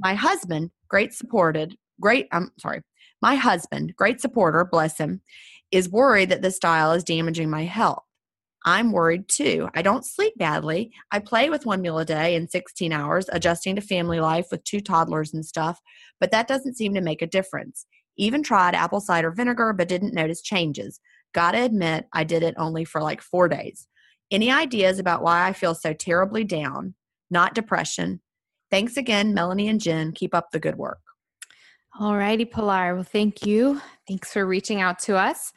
My husband, great supported, great, I'm sorry, my husband, great supporter, bless him, is worried that this style is damaging my health. I'm worried too. I don't sleep badly. I play with one meal a day in 16 hours, adjusting to family life with two toddlers and stuff, but that doesn't seem to make a difference. Even tried apple cider vinegar, but didn't notice changes. Gotta admit, I did it only for like four days. Any ideas about why I feel so terribly down? Not depression. Thanks again, Melanie and Gin. Keep up the good work. All righty, Pilar. Well, thank you. Thanks for reaching out to us.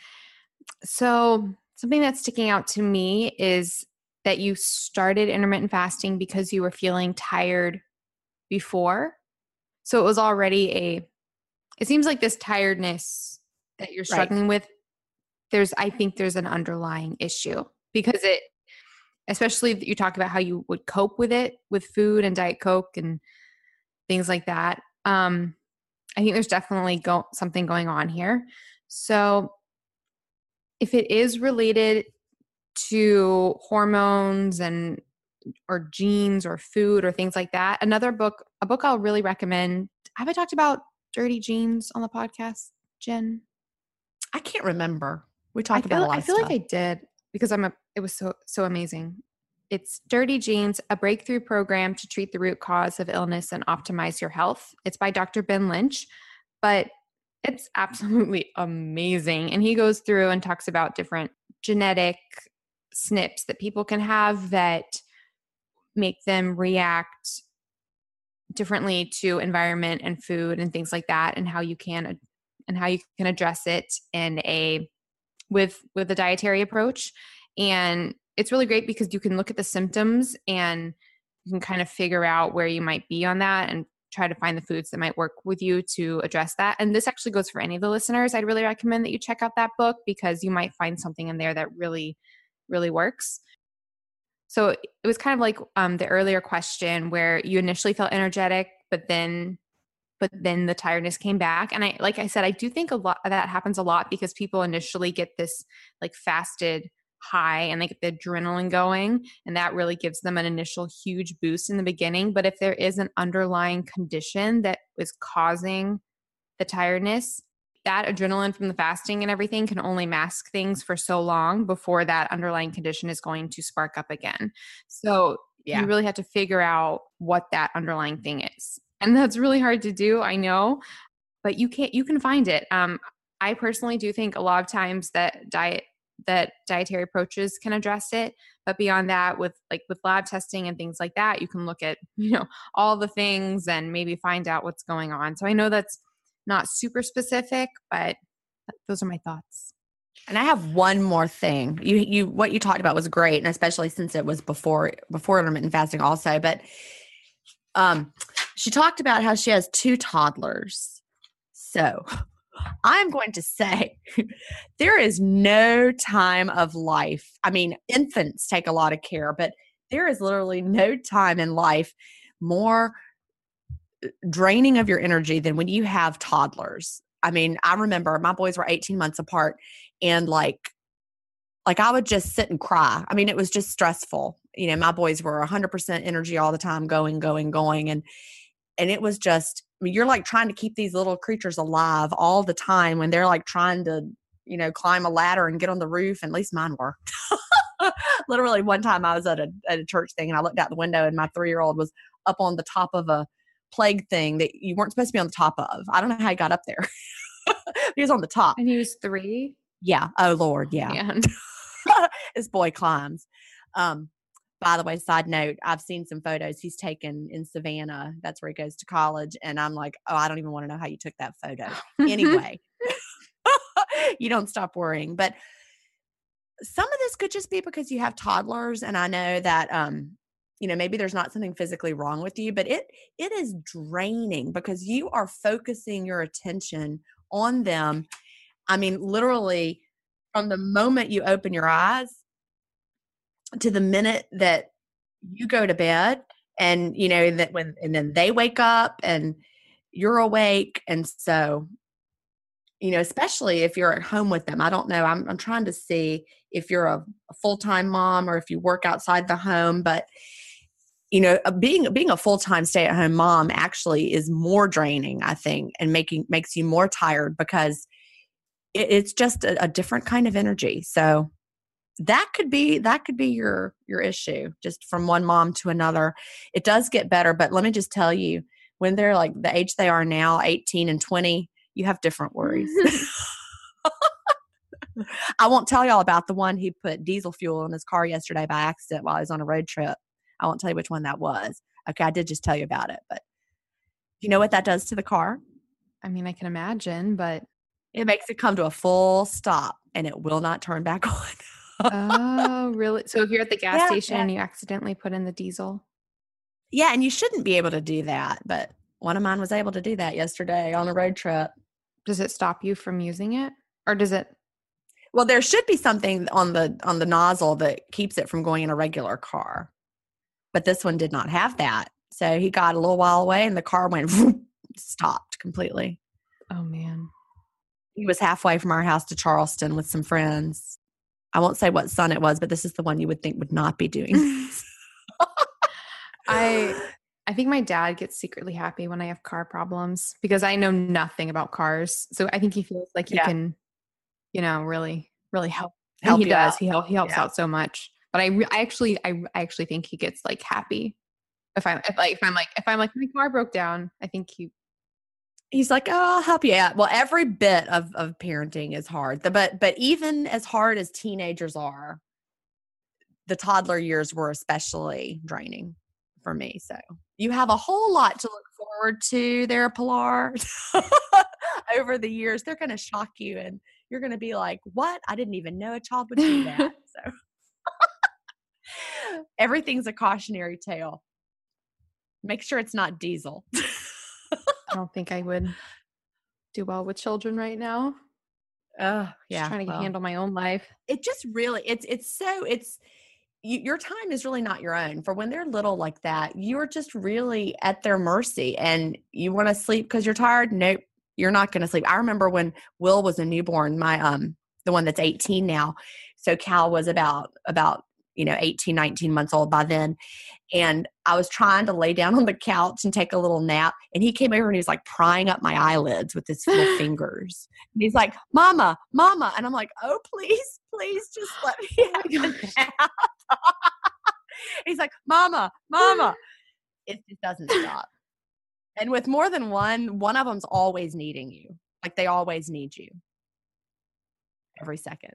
So, something that's sticking out to me is that you started intermittent fasting because you were feeling tired before. So, it was already a, it seems like this tiredness that you're Right. struggling with, there's, I think there's an underlying issue because it, especially you talk about how you would cope with it with food and Diet Coke and things like that. Um, I think there's definitely go- something going on here. So, if it is related to hormones and or genes or food or things like that, another book, a book I'll really recommend. Have I talked about Dirty Genes on the podcast, Gin? I can't remember. We talked about a lot I feel stuff. like I did because I'm a. It was so so amazing. It's Dirty Genes, a breakthrough program to treat the root cause of illness and optimize your health. It's by Dr. Ben Lynch, but it's absolutely amazing. And he goes through and talks about different genetic SNPs that people can have that make them react differently to environment and food and things like that and how you can and how you can address it in a with with the dietary approach. And it's really great because you can look at the symptoms and you can kind of figure out where you might be on that and try to find the foods that might work with you to address that. And this actually goes for any of the listeners. I'd really recommend that you check out that book because you might find something in there that really really works. So it was kind of like um, the earlier question where you initially felt energetic but then but then the tiredness came back and i like i said i do think a lot that happens a lot because people initially get this like fasted high and they get the adrenaline going and that really gives them an initial huge boost in the beginning but if there is an underlying condition that is causing the tiredness that adrenaline from the fasting and everything can only mask things for so long before that underlying condition is going to spark up again so Yeah. you really have to figure out what that underlying thing is and that's really hard to do i know but you can't you can find it um i personally do think a lot of times that diet that dietary approaches can address it but beyond that with like with lab testing and things like that you can look at you know all the things and maybe find out what's going on so i know that's not super specific but those are my thoughts and I have one more thing. You you what you talked about was great, and especially since it was before before intermittent fasting also. But um she talked about how she has two toddlers. So I'm going to say there is no time of life. I mean, infants take a lot of care, but there is literally no time in life more uh, draining of your energy than when you have toddlers. I mean, I remember my boys were 18 months apart and like like I would just sit and cry. I mean, it was just stressful. You know, my boys were 100% energy all the time going going going and and it was just I mean, you're like trying to keep these little creatures alive all the time when they're like trying to, you know, climb a ladder and get on the roof. And at least mine worked. Literally, one time I was at a, at a church thing and I looked out the window and my three year old was up on the top of a plague thing that you weren't supposed to be on the top of. I don't know how he got up there. he was on the top. And he was three? Yeah. Oh, Lord. Yeah. yeah. this boy climbs. Um, by the way, side note, I've seen some photos he's taken in Savannah. That's where he goes to college. And I'm like, oh, I don't even want to know how you took that photo. Anyway, you don't stop worrying. But some of this could just be because you have toddlers. And I know that, um, you know, maybe there's not something physically wrong with you, but it it is draining because you are focusing your attention on them. I mean, literally from the moment you open your eyes to the minute that you go to bed and you know that when and then they wake up and you're awake. And so you know especially if you're at home with them i don't know i'm, I'm trying to see if you're a, a full-time mom or if you work outside the home but you know being being a full-time stay-at-home mom actually is more draining i think and making makes you more tired because it, it's just a, a different kind of energy. So that could be that could be your your issue just from one mom to another. It does get better but let me just tell you when they're like the age they are now 18 and 20 you have different worries. I won't tell y'all about the one he put diesel fuel in his car yesterday by accident while he was on a road trip. I won't tell you which one that was. Okay i did just tell you about it but you know what that does to the car? I mean i can imagine but it makes it come to a full stop and it will not turn back on oh, really? So if you're at the gas yeah, station yeah. and you accidentally put in the diesel? Yeah, and you shouldn't be able to do that, but one of mine was able to do that yesterday on a road trip. Does it stop you from using it or does it Well, there should be something on the on the nozzle that keeps it from going in a regular car. But this one did not have that. So he got a little while away and the car went stopped completely. Oh man. He was halfway from our house to Charleston with some friends I won't say what son it was, but this is the one you would think would not be doing I I think my dad gets secretly happy when I have car problems because I know nothing about cars. So I think he feels like he yeah. can, you know, really, really help. help he does. Out. He help, he helps yeah. out so much. But I, I actually, I, I actually think he gets like happy if I'm, if like, if I'm like, if I'm like my car broke down, I think he he's like, "Oh, I'll help you out." Well, every bit of of parenting is hard. The, but but even as hard as teenagers are, the toddler years were especially draining for me. So you have a whole lot to look forward to there, Pilar. Over the years, they're going to shock you, and you're going to be like, "What? I didn't even know a child would do that." so everything's a cautionary tale. Make sure it's not diesel. I don't think I would do well with children right now. Oh, yeah. Just trying to well, handle my own life. It just really, it's, it's so, it's, you, your time is really not your own. For when they're little like that, you're just really at their mercy and you want to sleep because you're tired. Nope, you're not going to sleep. I remember when Will was a newborn, my, um, the one that's 18 now. So Cal was about, about you know 18 19 months old by then and i was trying to lay down on the couch and take a little nap and he came over and he was like prying up my eyelids with his little fingers. And he's like mama mama and i'm like oh please please just let me oh have a nap. He's like mama mama. It just doesn't stop. And with more than one one of them's always needing you. Like they always need you. Every second.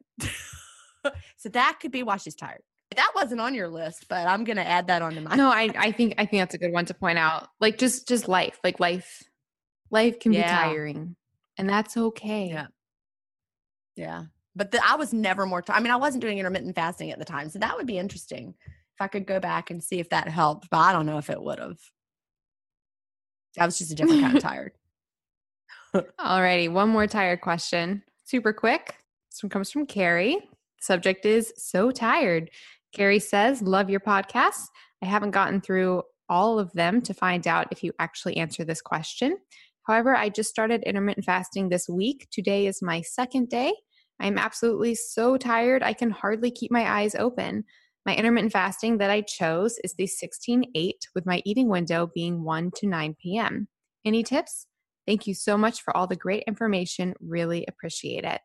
So that could be why she's tired. That wasn't on your list, but I'm gonna add that onto my No, I I think I think that's a good one to point out. Like just just life, like life, life can Yeah. be tiring, and that's okay. Yeah. Yeah. But the, I was never more tired. I mean, I wasn't doing intermittent fasting at the time. So that would be interesting if I could go back and see if that helped. But I don't know if it would have. I was just a different kind of tired. Alrighty, one more tired question. Super quick. This one comes from Carrie. Subject is so tired. Gary says, Love your podcast. I haven't gotten through all of them to find out if you actually answer this question. However, I just started intermittent fasting this week. Today is my second day. I'm absolutely so tired, I can hardly keep my eyes open. My intermittent fasting that I chose is the 16 8, with my eating window being 1 to 9 p.m. Any tips? Thank you so much for all the great information. Really appreciate it.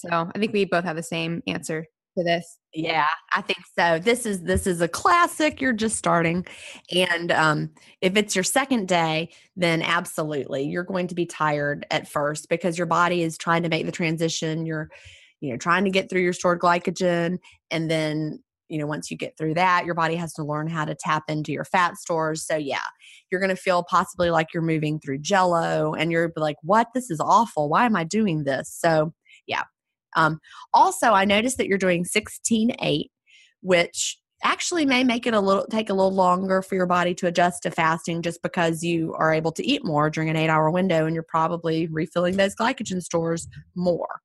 So I think we both have the same answer to this. Yeah, I think so. This is this is a classic. You're just starting, and um, if it's your second day, then absolutely you're going to be tired at first because your body is trying to make the transition. You're, you know, trying to get through your stored glycogen, and then you know once you get through that, your body has to learn how to tap into your fat stores. So yeah, you're going to feel possibly like you're moving through Jello, and you're like, "What? This is awful. Why am I doing this?" So yeah. Um, also, I noticed that you're doing 16 8, which actually may make it a little take a little longer for your body to adjust to fasting just because you are able to eat more during an eight hour window and you're probably refilling those glycogen stores more.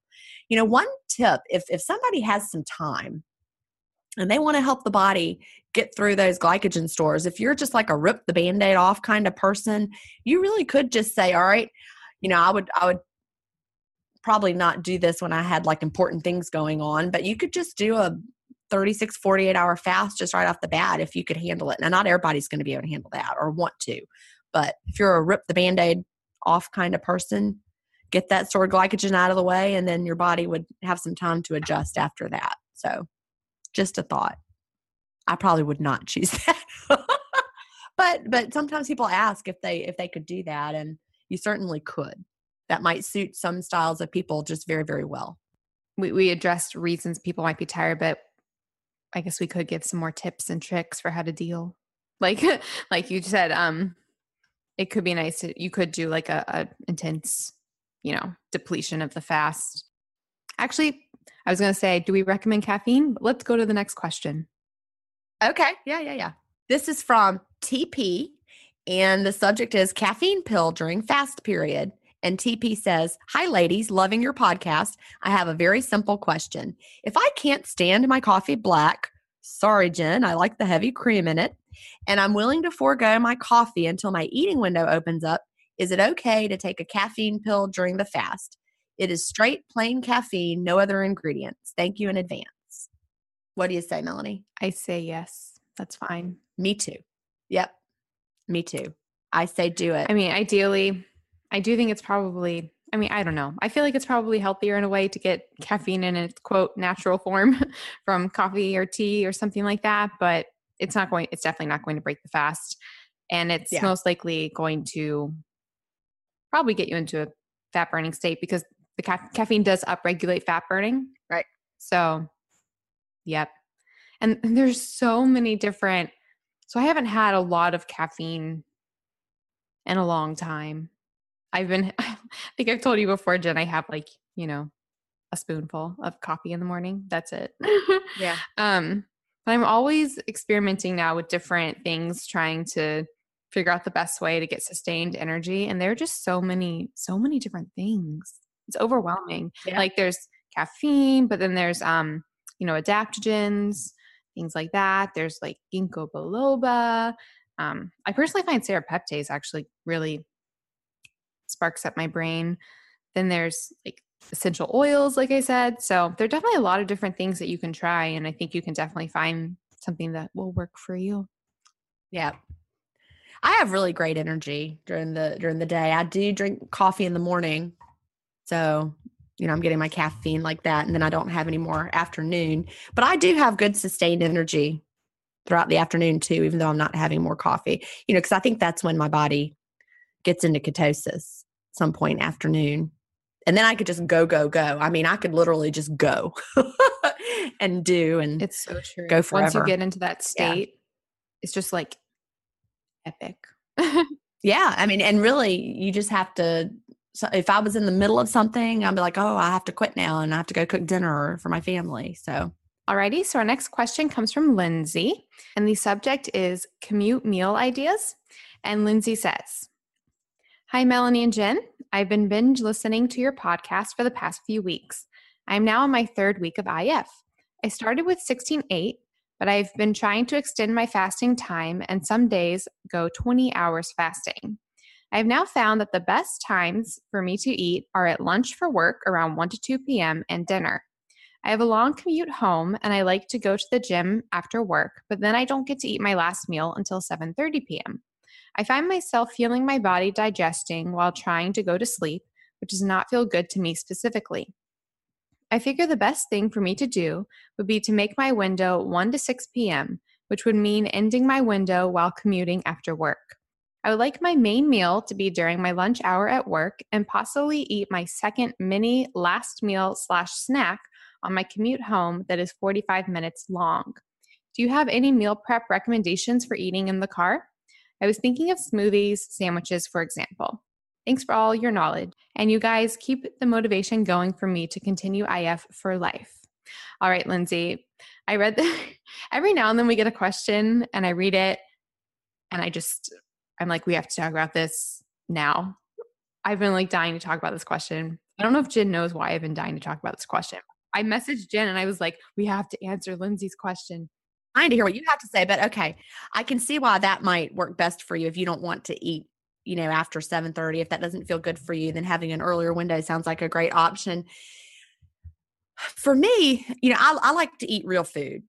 You know, one tip if, if somebody has some time and they want to help the body get through those glycogen stores, if you're just like a rip the band aid off kind of person, you really could just say, All right, you know, I would, I would probably not do this when I had like important things going on, but you could just do a 36, 48 hour fast just right off the bat if you could handle it. Now, not everybody's going to be able to handle that or want to, but if you're a rip the band aid off kind of person, get that stored glycogen out of the way, and then your body would have some time to adjust after that. So, just a thought. I probably would not choose that. but but sometimes people ask if they if they could do that and you certainly could that might suit some styles of people just very very well We, we addressed reasons people might be tired, but I guess we could give some more tips and tricks for how to deal. Like like you said, um, it could be nice to you could do like a, a intense, you know, depletion of the fast. Actually, I was gonna say, do we recommend caffeine? But let's go to the next question. okay yeah yeah yeah this is from tp and the subject is caffeine pill during fast period and TP says, Hi, ladies, loving your podcast. I have a very simple question. If I can't stand my coffee black, sorry, Gin, I like the heavy cream in it, and I'm willing to forego my coffee until my eating window opens up, is it okay to take a caffeine pill during the fast? It is straight plain caffeine, no other ingredients. Thank you in advance. What do you say, Melanie? I say yes. That's fine. Me too. Yep. Me too. I say do it. I mean, ideally, I do think it's probably, I mean, I don't know. I feel like it's probably healthier in a way to get caffeine in its quote natural form from coffee or tea or something like that, but it's not going, it's definitely not going to break the fast. And it's Yeah. most likely going to probably get you into a fat burning state because the ca- caffeine does upregulate fat burning. Right. So, yep. And, and there's so many different, so I haven't had a lot of caffeine in a long time. I've been, I think I've told you before, Gin, I have like, you know, a spoonful of coffee in the morning. That's it. yeah. um, but I'm always experimenting now with different things, trying to figure out the best way to get sustained energy. And there are just so many, so many different things. It's overwhelming. Yeah. Like there's caffeine, but then there's um, you know, adaptogens, things like that. There's like ginkgo biloba. Um, I personally find serapeptase actually really sparks up my brain. Then there's like essential oils, like I said. So there are definitely a lot of different things that you can try. And I think you can definitely find something that will work for you. Yeah. I have really great energy during the during the day. I do drink coffee in the morning. So, you know, I'm getting my caffeine like that and then I don't have any more afternoon, but I do have good sustained energy throughout the afternoon too even though I'm not having more coffee. You know, cuz I think that's when my body gets into ketosis some point afternoon. And then I could just go go go. I mean, I could literally just go. and do and It's so true. Go forever. Once you get into that state, it's just like epic. yeah i mean and really you just have to so if i was in the middle of something i'd be like oh i have to quit now and i have to go cook dinner for my family so Alrighty, so our next question comes from Lindsay, and the subject is commute meal ideas. And Lindsay says, Hi, Melanie and Gin. I've been binge listening to your podcast for the past few weeks. I'm now in my third week of IF. I started with 16.8, but I've been trying to extend my fasting time and some days go 20 hours fasting. I've now found that the best times for me to eat are at lunch for work around 1 to 2 p.m. and dinner. I have a long commute home and I like to go to the gym after work, but then I don't get to eat my last meal until 7:30 p.m. I find myself feeling my body digesting while trying to go to sleep, which does not feel good to me specifically. I figure the best thing for me to do would be to make my window 1 to 6 p.m., which would mean ending my window while commuting after work. I would like my main meal to be during my lunch hour at work and possibly eat my second mini last meal slash snack on my commute home that is 45 minutes long. Do you have any meal prep recommendations for eating in the car? I was thinking of smoothies, sandwiches, for example. Thanks for all your knowledge. And you guys keep the motivation going for me to continue IF for life. All right, Lindsay, I read the, every now and then we get a question and I read it and I just, I'm like, we have to talk about this now. I've been like dying to talk about this question. I don't know if Gin knows why I've been dying to talk about this question. I messaged Gin and I was like, we have to answer Lindsay's question. I to hear what you have to say but okay i can see why that might work best for you if you don't want to eat you know after 7.30 if that doesn't feel good for you then having an earlier window sounds like a great option for me you know i, I like to eat real food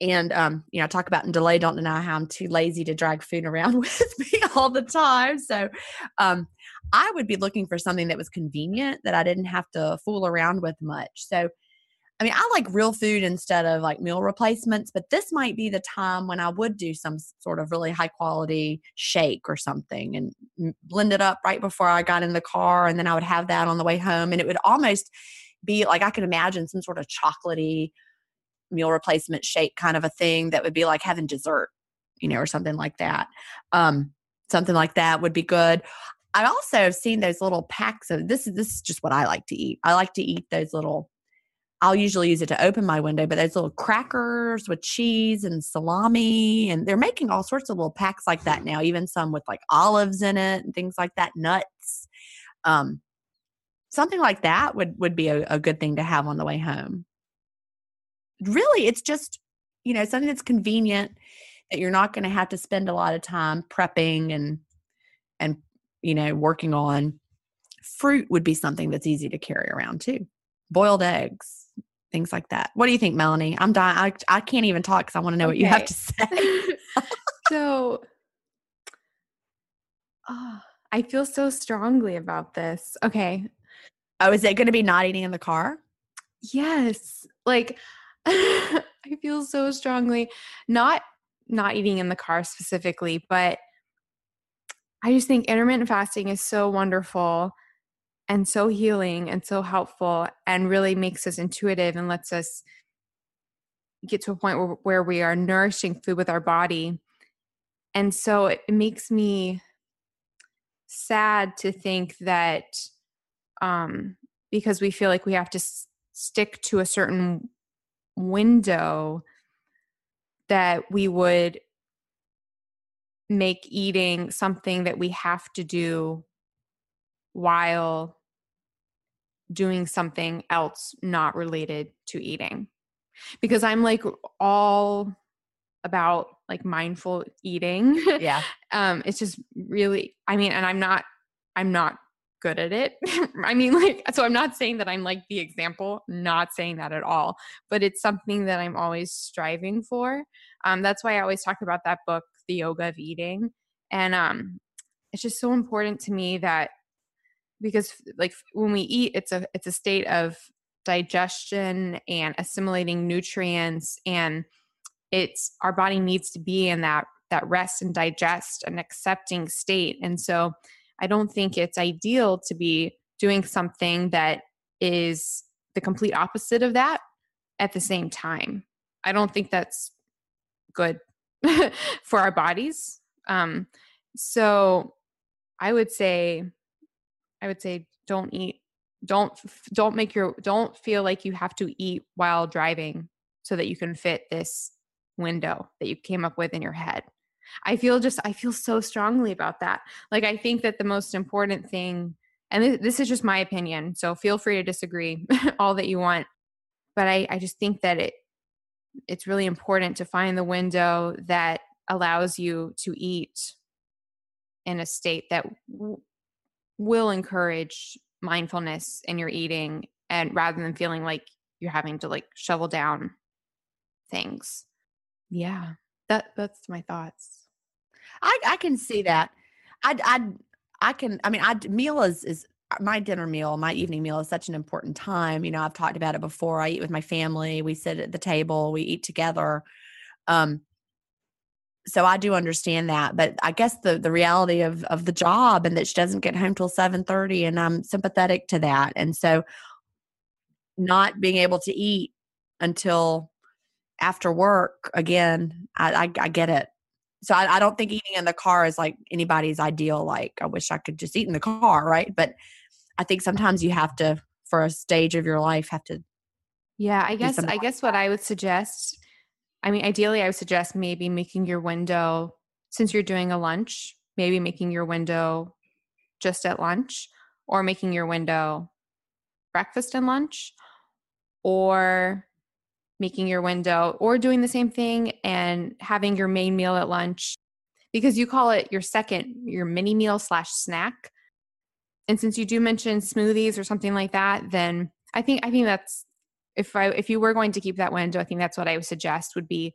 and um, you know, I talk about in delay, don't deny how I'm too lazy to drag food around with me all the time. So um, I would be looking for something that was convenient that I didn't have to fool around with much. So I mean, I like real food instead of like meal replacements, but this might be the time when I would do some sort of really high quality shake or something and blend it up right before I got in the car. And then I would have that on the way home. And it would almost be like I could imagine some sort of chocolatey meal replacement shake kind of a thing that would be like having dessert, you know, or something like that. Um, something like that would be good. I also have seen those little packs of this is this is just what I like to eat. I like to eat those little I'll usually use it to open my window, but those little crackers with cheese and salami, and they're making all sorts of little packs like that now, even some with like olives in it and things like that, nuts. Um, something like that would would be a, a good thing to have on the way home. Really, it's just you know something that's convenient that you're not going to have to spend a lot of time prepping and and you know working on. Fruit would be something that's easy to carry around too. Boiled eggs, things like that. What do you think, Melanie? I'm dying. I, I can't even talk because I want to know what you have to say. so ah, I feel so strongly about this. Okay. oh, is it going to be not eating in the car? Yes. Like I feel so strongly not not eating in the car specifically, but I just think intermittent fasting is so wonderful and so healing and so helpful and really makes us intuitive and lets us get to a point where, we are nourishing food with our body. And so it makes me sad to think that um, because we feel like we have to s- stick to a certain window that we would make eating something that we have to do while doing something else not related to eating. Because i'm like all about like mindful eating. Yeah. um it's just really i mean and i'm not i'm not good at it. I mean like so i'm not saying that i'm like the example not saying that at all but it's something that i'm always striving for. Um that's why i always talk about that book the yoga of eating. And um it's just so important to me that because like when we eat it's a it's a state of digestion and assimilating nutrients and it's our body needs to be in that that rest and digest and accepting state and so i don't think it's ideal to be doing something that is the complete opposite of that at the same time. I don't think that's good for our bodies. Um, so I would say, I would say, don't eat, don't don't make your don't feel like you have to eat while driving so that you can fit this window that you came up with in your head. I feel just I feel so strongly about that. Like I think that the most important thing and this is just my opinion, so feel free to disagree all that you want, but I I just think that it it's really important to find the window that allows you to eat in a state that will encourage mindfulness in your eating and rather than feeling like you're having to like shovel down things yeah that that's my thoughts I I can see that. I I I can. I mean, I meal is is my dinner meal, my evening meal is such an important time. You know, I've talked about it before. I eat with my family. We sit at the table. We eat together. Um, so I do understand that, but I guess the the reality of of the job and that she doesn't get home till seven thirty, and I'm sympathetic to that. And so, not being able to eat until after work again, I, I, I get it. So I, I, don't think eating in the car is like anybody's ideal. Like i wish i could just eat in the car right? But i think sometimes you have to for a stage of your life have to yeah i guess i guess what i would suggest i mean ideally i would suggest maybe making your window since you're doing a lunch maybe making your window just at lunch or making your window breakfast and lunch or making your window or doing the same thing and having your main meal at lunch because you call it your second your mini meal slash snack. And since you do mention smoothies or something like that then i think i think that's if i if you were going to keep that window i think that's what i would suggest would be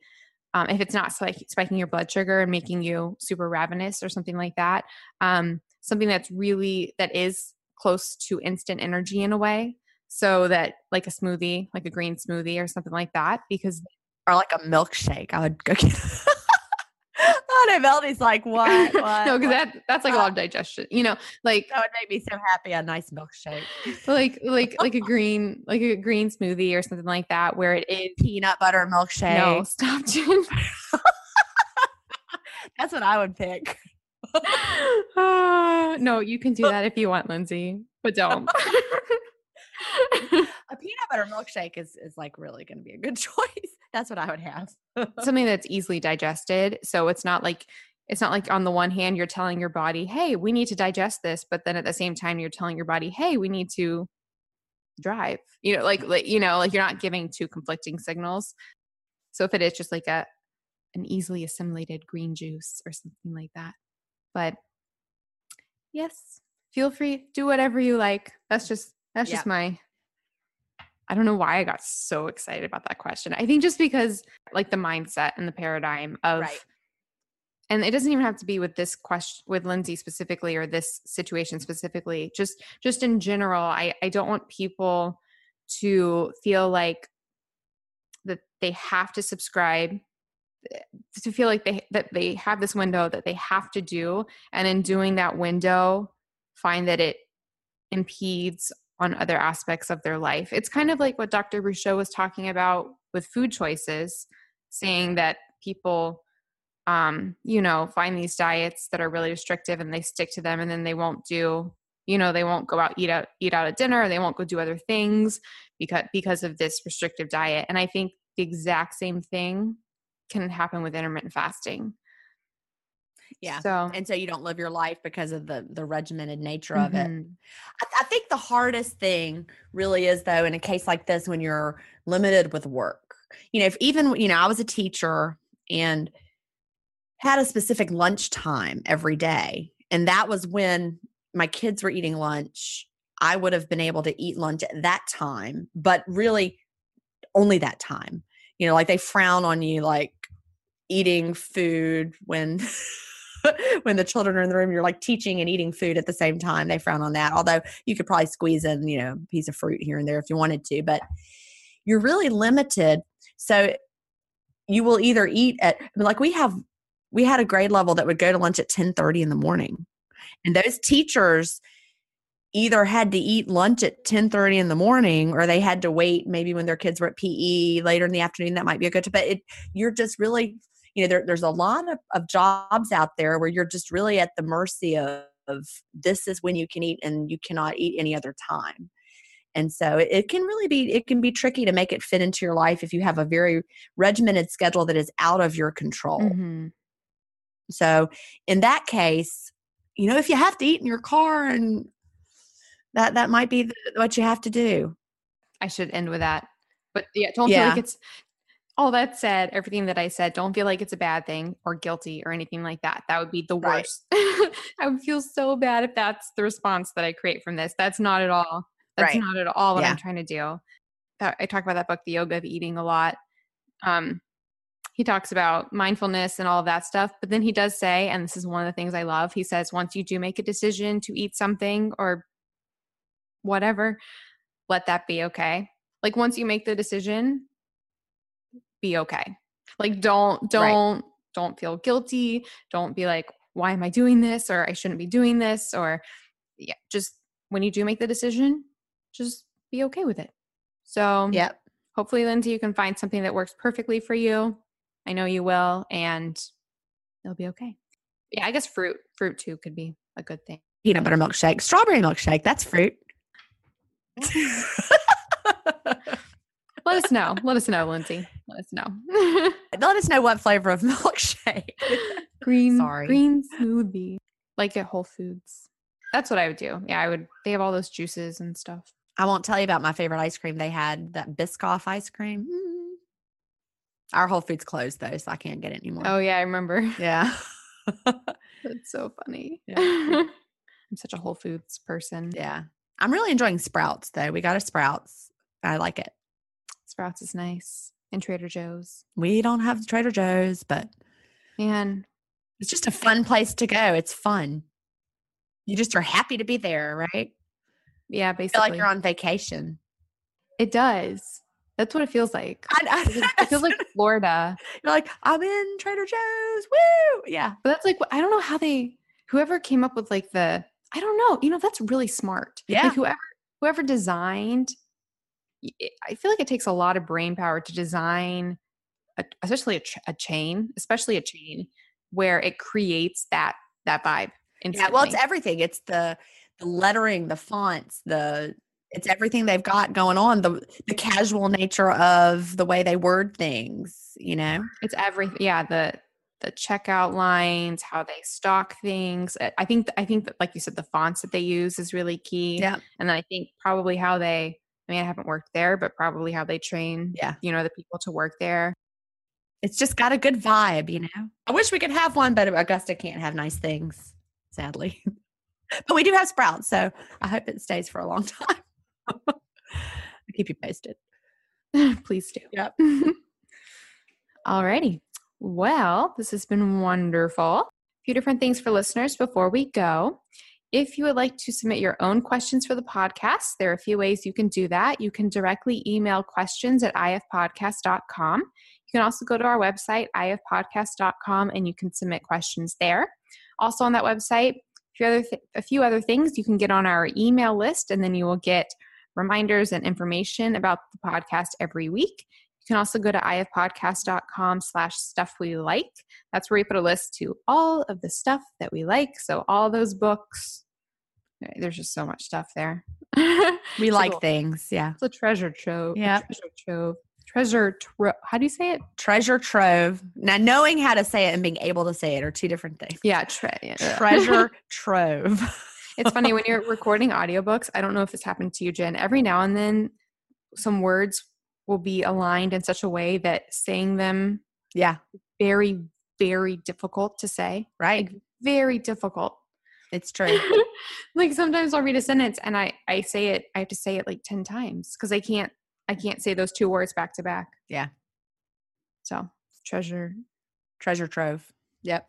um, if it's not spik- spiking your blood sugar and making you super ravenous or something like that um, something that's really that is close to instant energy in a way so that like a smoothie, like a green smoothie or something like that, because or like a milkshake. I would go get. oh no, Melanie's like what? what no, because that that's like a lot of digestion. You know, like that would make me so happy. A nice milkshake, like like like a green like a green smoothie or something like that, where it is peanut butter milkshake. No, stop, Gin. that's what I would pick. uh, no, you can do that if you want, Lindsay, but don't a peanut butter milkshake is is like really going to be a good choice. That's what I would have. Something that's easily digested. So it's not like it's not like on the one hand you're telling your body, "Hey, we need to digest this," but then at the same time you're telling your body, "Hey, we need to drive." You know, like like you know, like you're not giving two conflicting signals. So if it is just like a an easily assimilated green juice or something like that. But yes, feel free do whatever you like. That's just that's just my I don't know why I got so excited about that question. I think just because like the mindset and the paradigm of right. and it doesn't even have to be with this question with Lindsay specifically or this situation specifically. Just just in general, I I don't want people to feel like that they have to subscribe eh, to feel like they that they have this window that they have to do and in doing that window find that it impedes on other aspects of their life. It's kind of like what Dr. Bouchot was talking about with food choices, saying that people, um, you know, find these diets that are really restrictive and they stick to them and then they won't do, you know, they won't go out, eat out, eat out at dinner, they won't go do other things because, because of this restrictive diet. And I think the exact same thing can happen with intermittent fasting. Yeah. So and so you don't live your life because of the the regimented nature of mm-hmm. it. I, I think the hardest thing really is though in a case like this when you're limited with work. You know, if even you know I was a teacher and had a specific lunch time every day, and that was when my kids were eating lunch. I would have been able to eat lunch at that time, but really only that time. You know, like they frown on you like eating food when when the children are in the room, you're like teaching and eating food at the same time. They frown on that. Although you could probably squeeze in, you know, a piece of fruit here and there if you wanted to, but you're really limited. So you will either eat at like we have we had a grade level that would go to lunch at 10 30 in the morning. And those teachers either had to eat lunch at 10 30 in the morning or they had to wait maybe when their kids were at PE later in the afternoon. That might be a good, but it, you're just really, you know, there, there's a lot of, of jobs out there where you're just really at the mercy of, of this is when you can eat and you cannot eat any other time and so it, it, can really be it can be tricky to make it fit into your life if you have a very regimented schedule that is out of your control Mm-hmm. so in that case you know if you have to eat in your car and that that might be the, what you have to do I should end with that. But yeah, don't feel Yeah. like it's all that said, everything that I said, don't feel like it's a bad thing or guilty or anything like that. That would be the Right. worst. I would feel so bad if that's the response that I create from this. That's not at all. That's Right. not at all what Yeah. I'm trying to do. I talk about that book, The Yoga of Eating, a lot. Um, he talks about mindfulness and all of that stuff. But then he does say, and this is one of the things I love, he says, once you do make a decision to eat something or whatever, let that be okay. Like once you make the decision, be okay. Like don't don't don't feel guilty. Don't be like, why am I doing this? Or I shouldn't be doing this. Or yeah, just when you do make the decision, just be okay with it. So yeah. hopefully, Lindsay, you can find something that works perfectly for you. I know you will, and it'll be okay. Yeah, I guess fruit, fruit too could be a good thing. peanut butter milkshake strawberry milkshake that's fruit Let us know. Let us know, Lindsay. Let us know. let us know what flavor of milkshake green Sorry. green smoothie like at whole foods that's what i would do yeah i would they have all those juices and stuff I won't tell you about my favorite ice cream. They had that Biscoff ice cream. Mm. Our Whole Foods closed though, so I can't get it anymore. oh yeah i remember yeah. that's so funny Yeah. i'm such a whole foods person yeah. I'm really enjoying Sprouts though. We got a Sprouts. I like it. sprouts is nice and trader joe's We don't have Trader Joe's, but man it's just a fun place to go. It's fun. You just are happy to be there, right? yeah I feel like you're on vacation. it does that's what it feels like I, I, it feels- like florida you're like, I'm in Trader Joe's. Woo! Yeah. but that's like i don't know how they whoever came up with like the i don't know you know that's really smart Yeah. like whoever whoever designed Eh, i feel like it takes a lot of brain power to design a, especially a, ch- a chain especially a chain where it creates that that vibe Yeah, well, it's everything. It's the the lettering, the fonts, the it's everything they've got going on. The the casual nature of the way they word things. You know, it's everything yeah the the checkout lines how they stock things i think i think that like you said the fonts that they use is really key Yeah. and then i think probably how they i mean i haven't worked there but probably how they train Yeah. you know the people to work there it's just got a good vibe. You know, I wish we could have one, but Augusta can't have nice things, sadly. but we do have Sprouts, so I hope it stays for a long time. I'll keep you posted. please do Yep. alrighty well this has been wonderful a few different things for listeners before we go if you would like to submit your own questions for the podcast, there are a few ways you can do that. You can directly email questions at ifpodcast.com. You can also go to our website, ifpodcast.com, and you can submit questions there. Also on that website, a few other, things, you can get on our email list, and then you will get reminders and information about the podcast every week. You can also go to ifpodcast.com slash stuff we like. That's where we put a list to all of the stuff that we like. So all those books. There's just so much stuff there. We like things. Yeah. It's a treasure trove. Yep. Treasure trove. Treasure trove. How do you say it? Treasure trove. Now, knowing how to say it and being able to say it are two different things. Yeah, tre- yeah. Treasure trove. it's funny when you're recording audiobooks. I don't know if this happened to you, Gin. Every now and then, some words will be aligned in such a way that saying them Yeah. very, very difficult to say. Right. Very difficult. It's true. like sometimes I'll read a sentence and I I say it. I have to say it like ten times because I can't I can't say those two words back to back. Yeah. So treasure Treasure trove. Yep.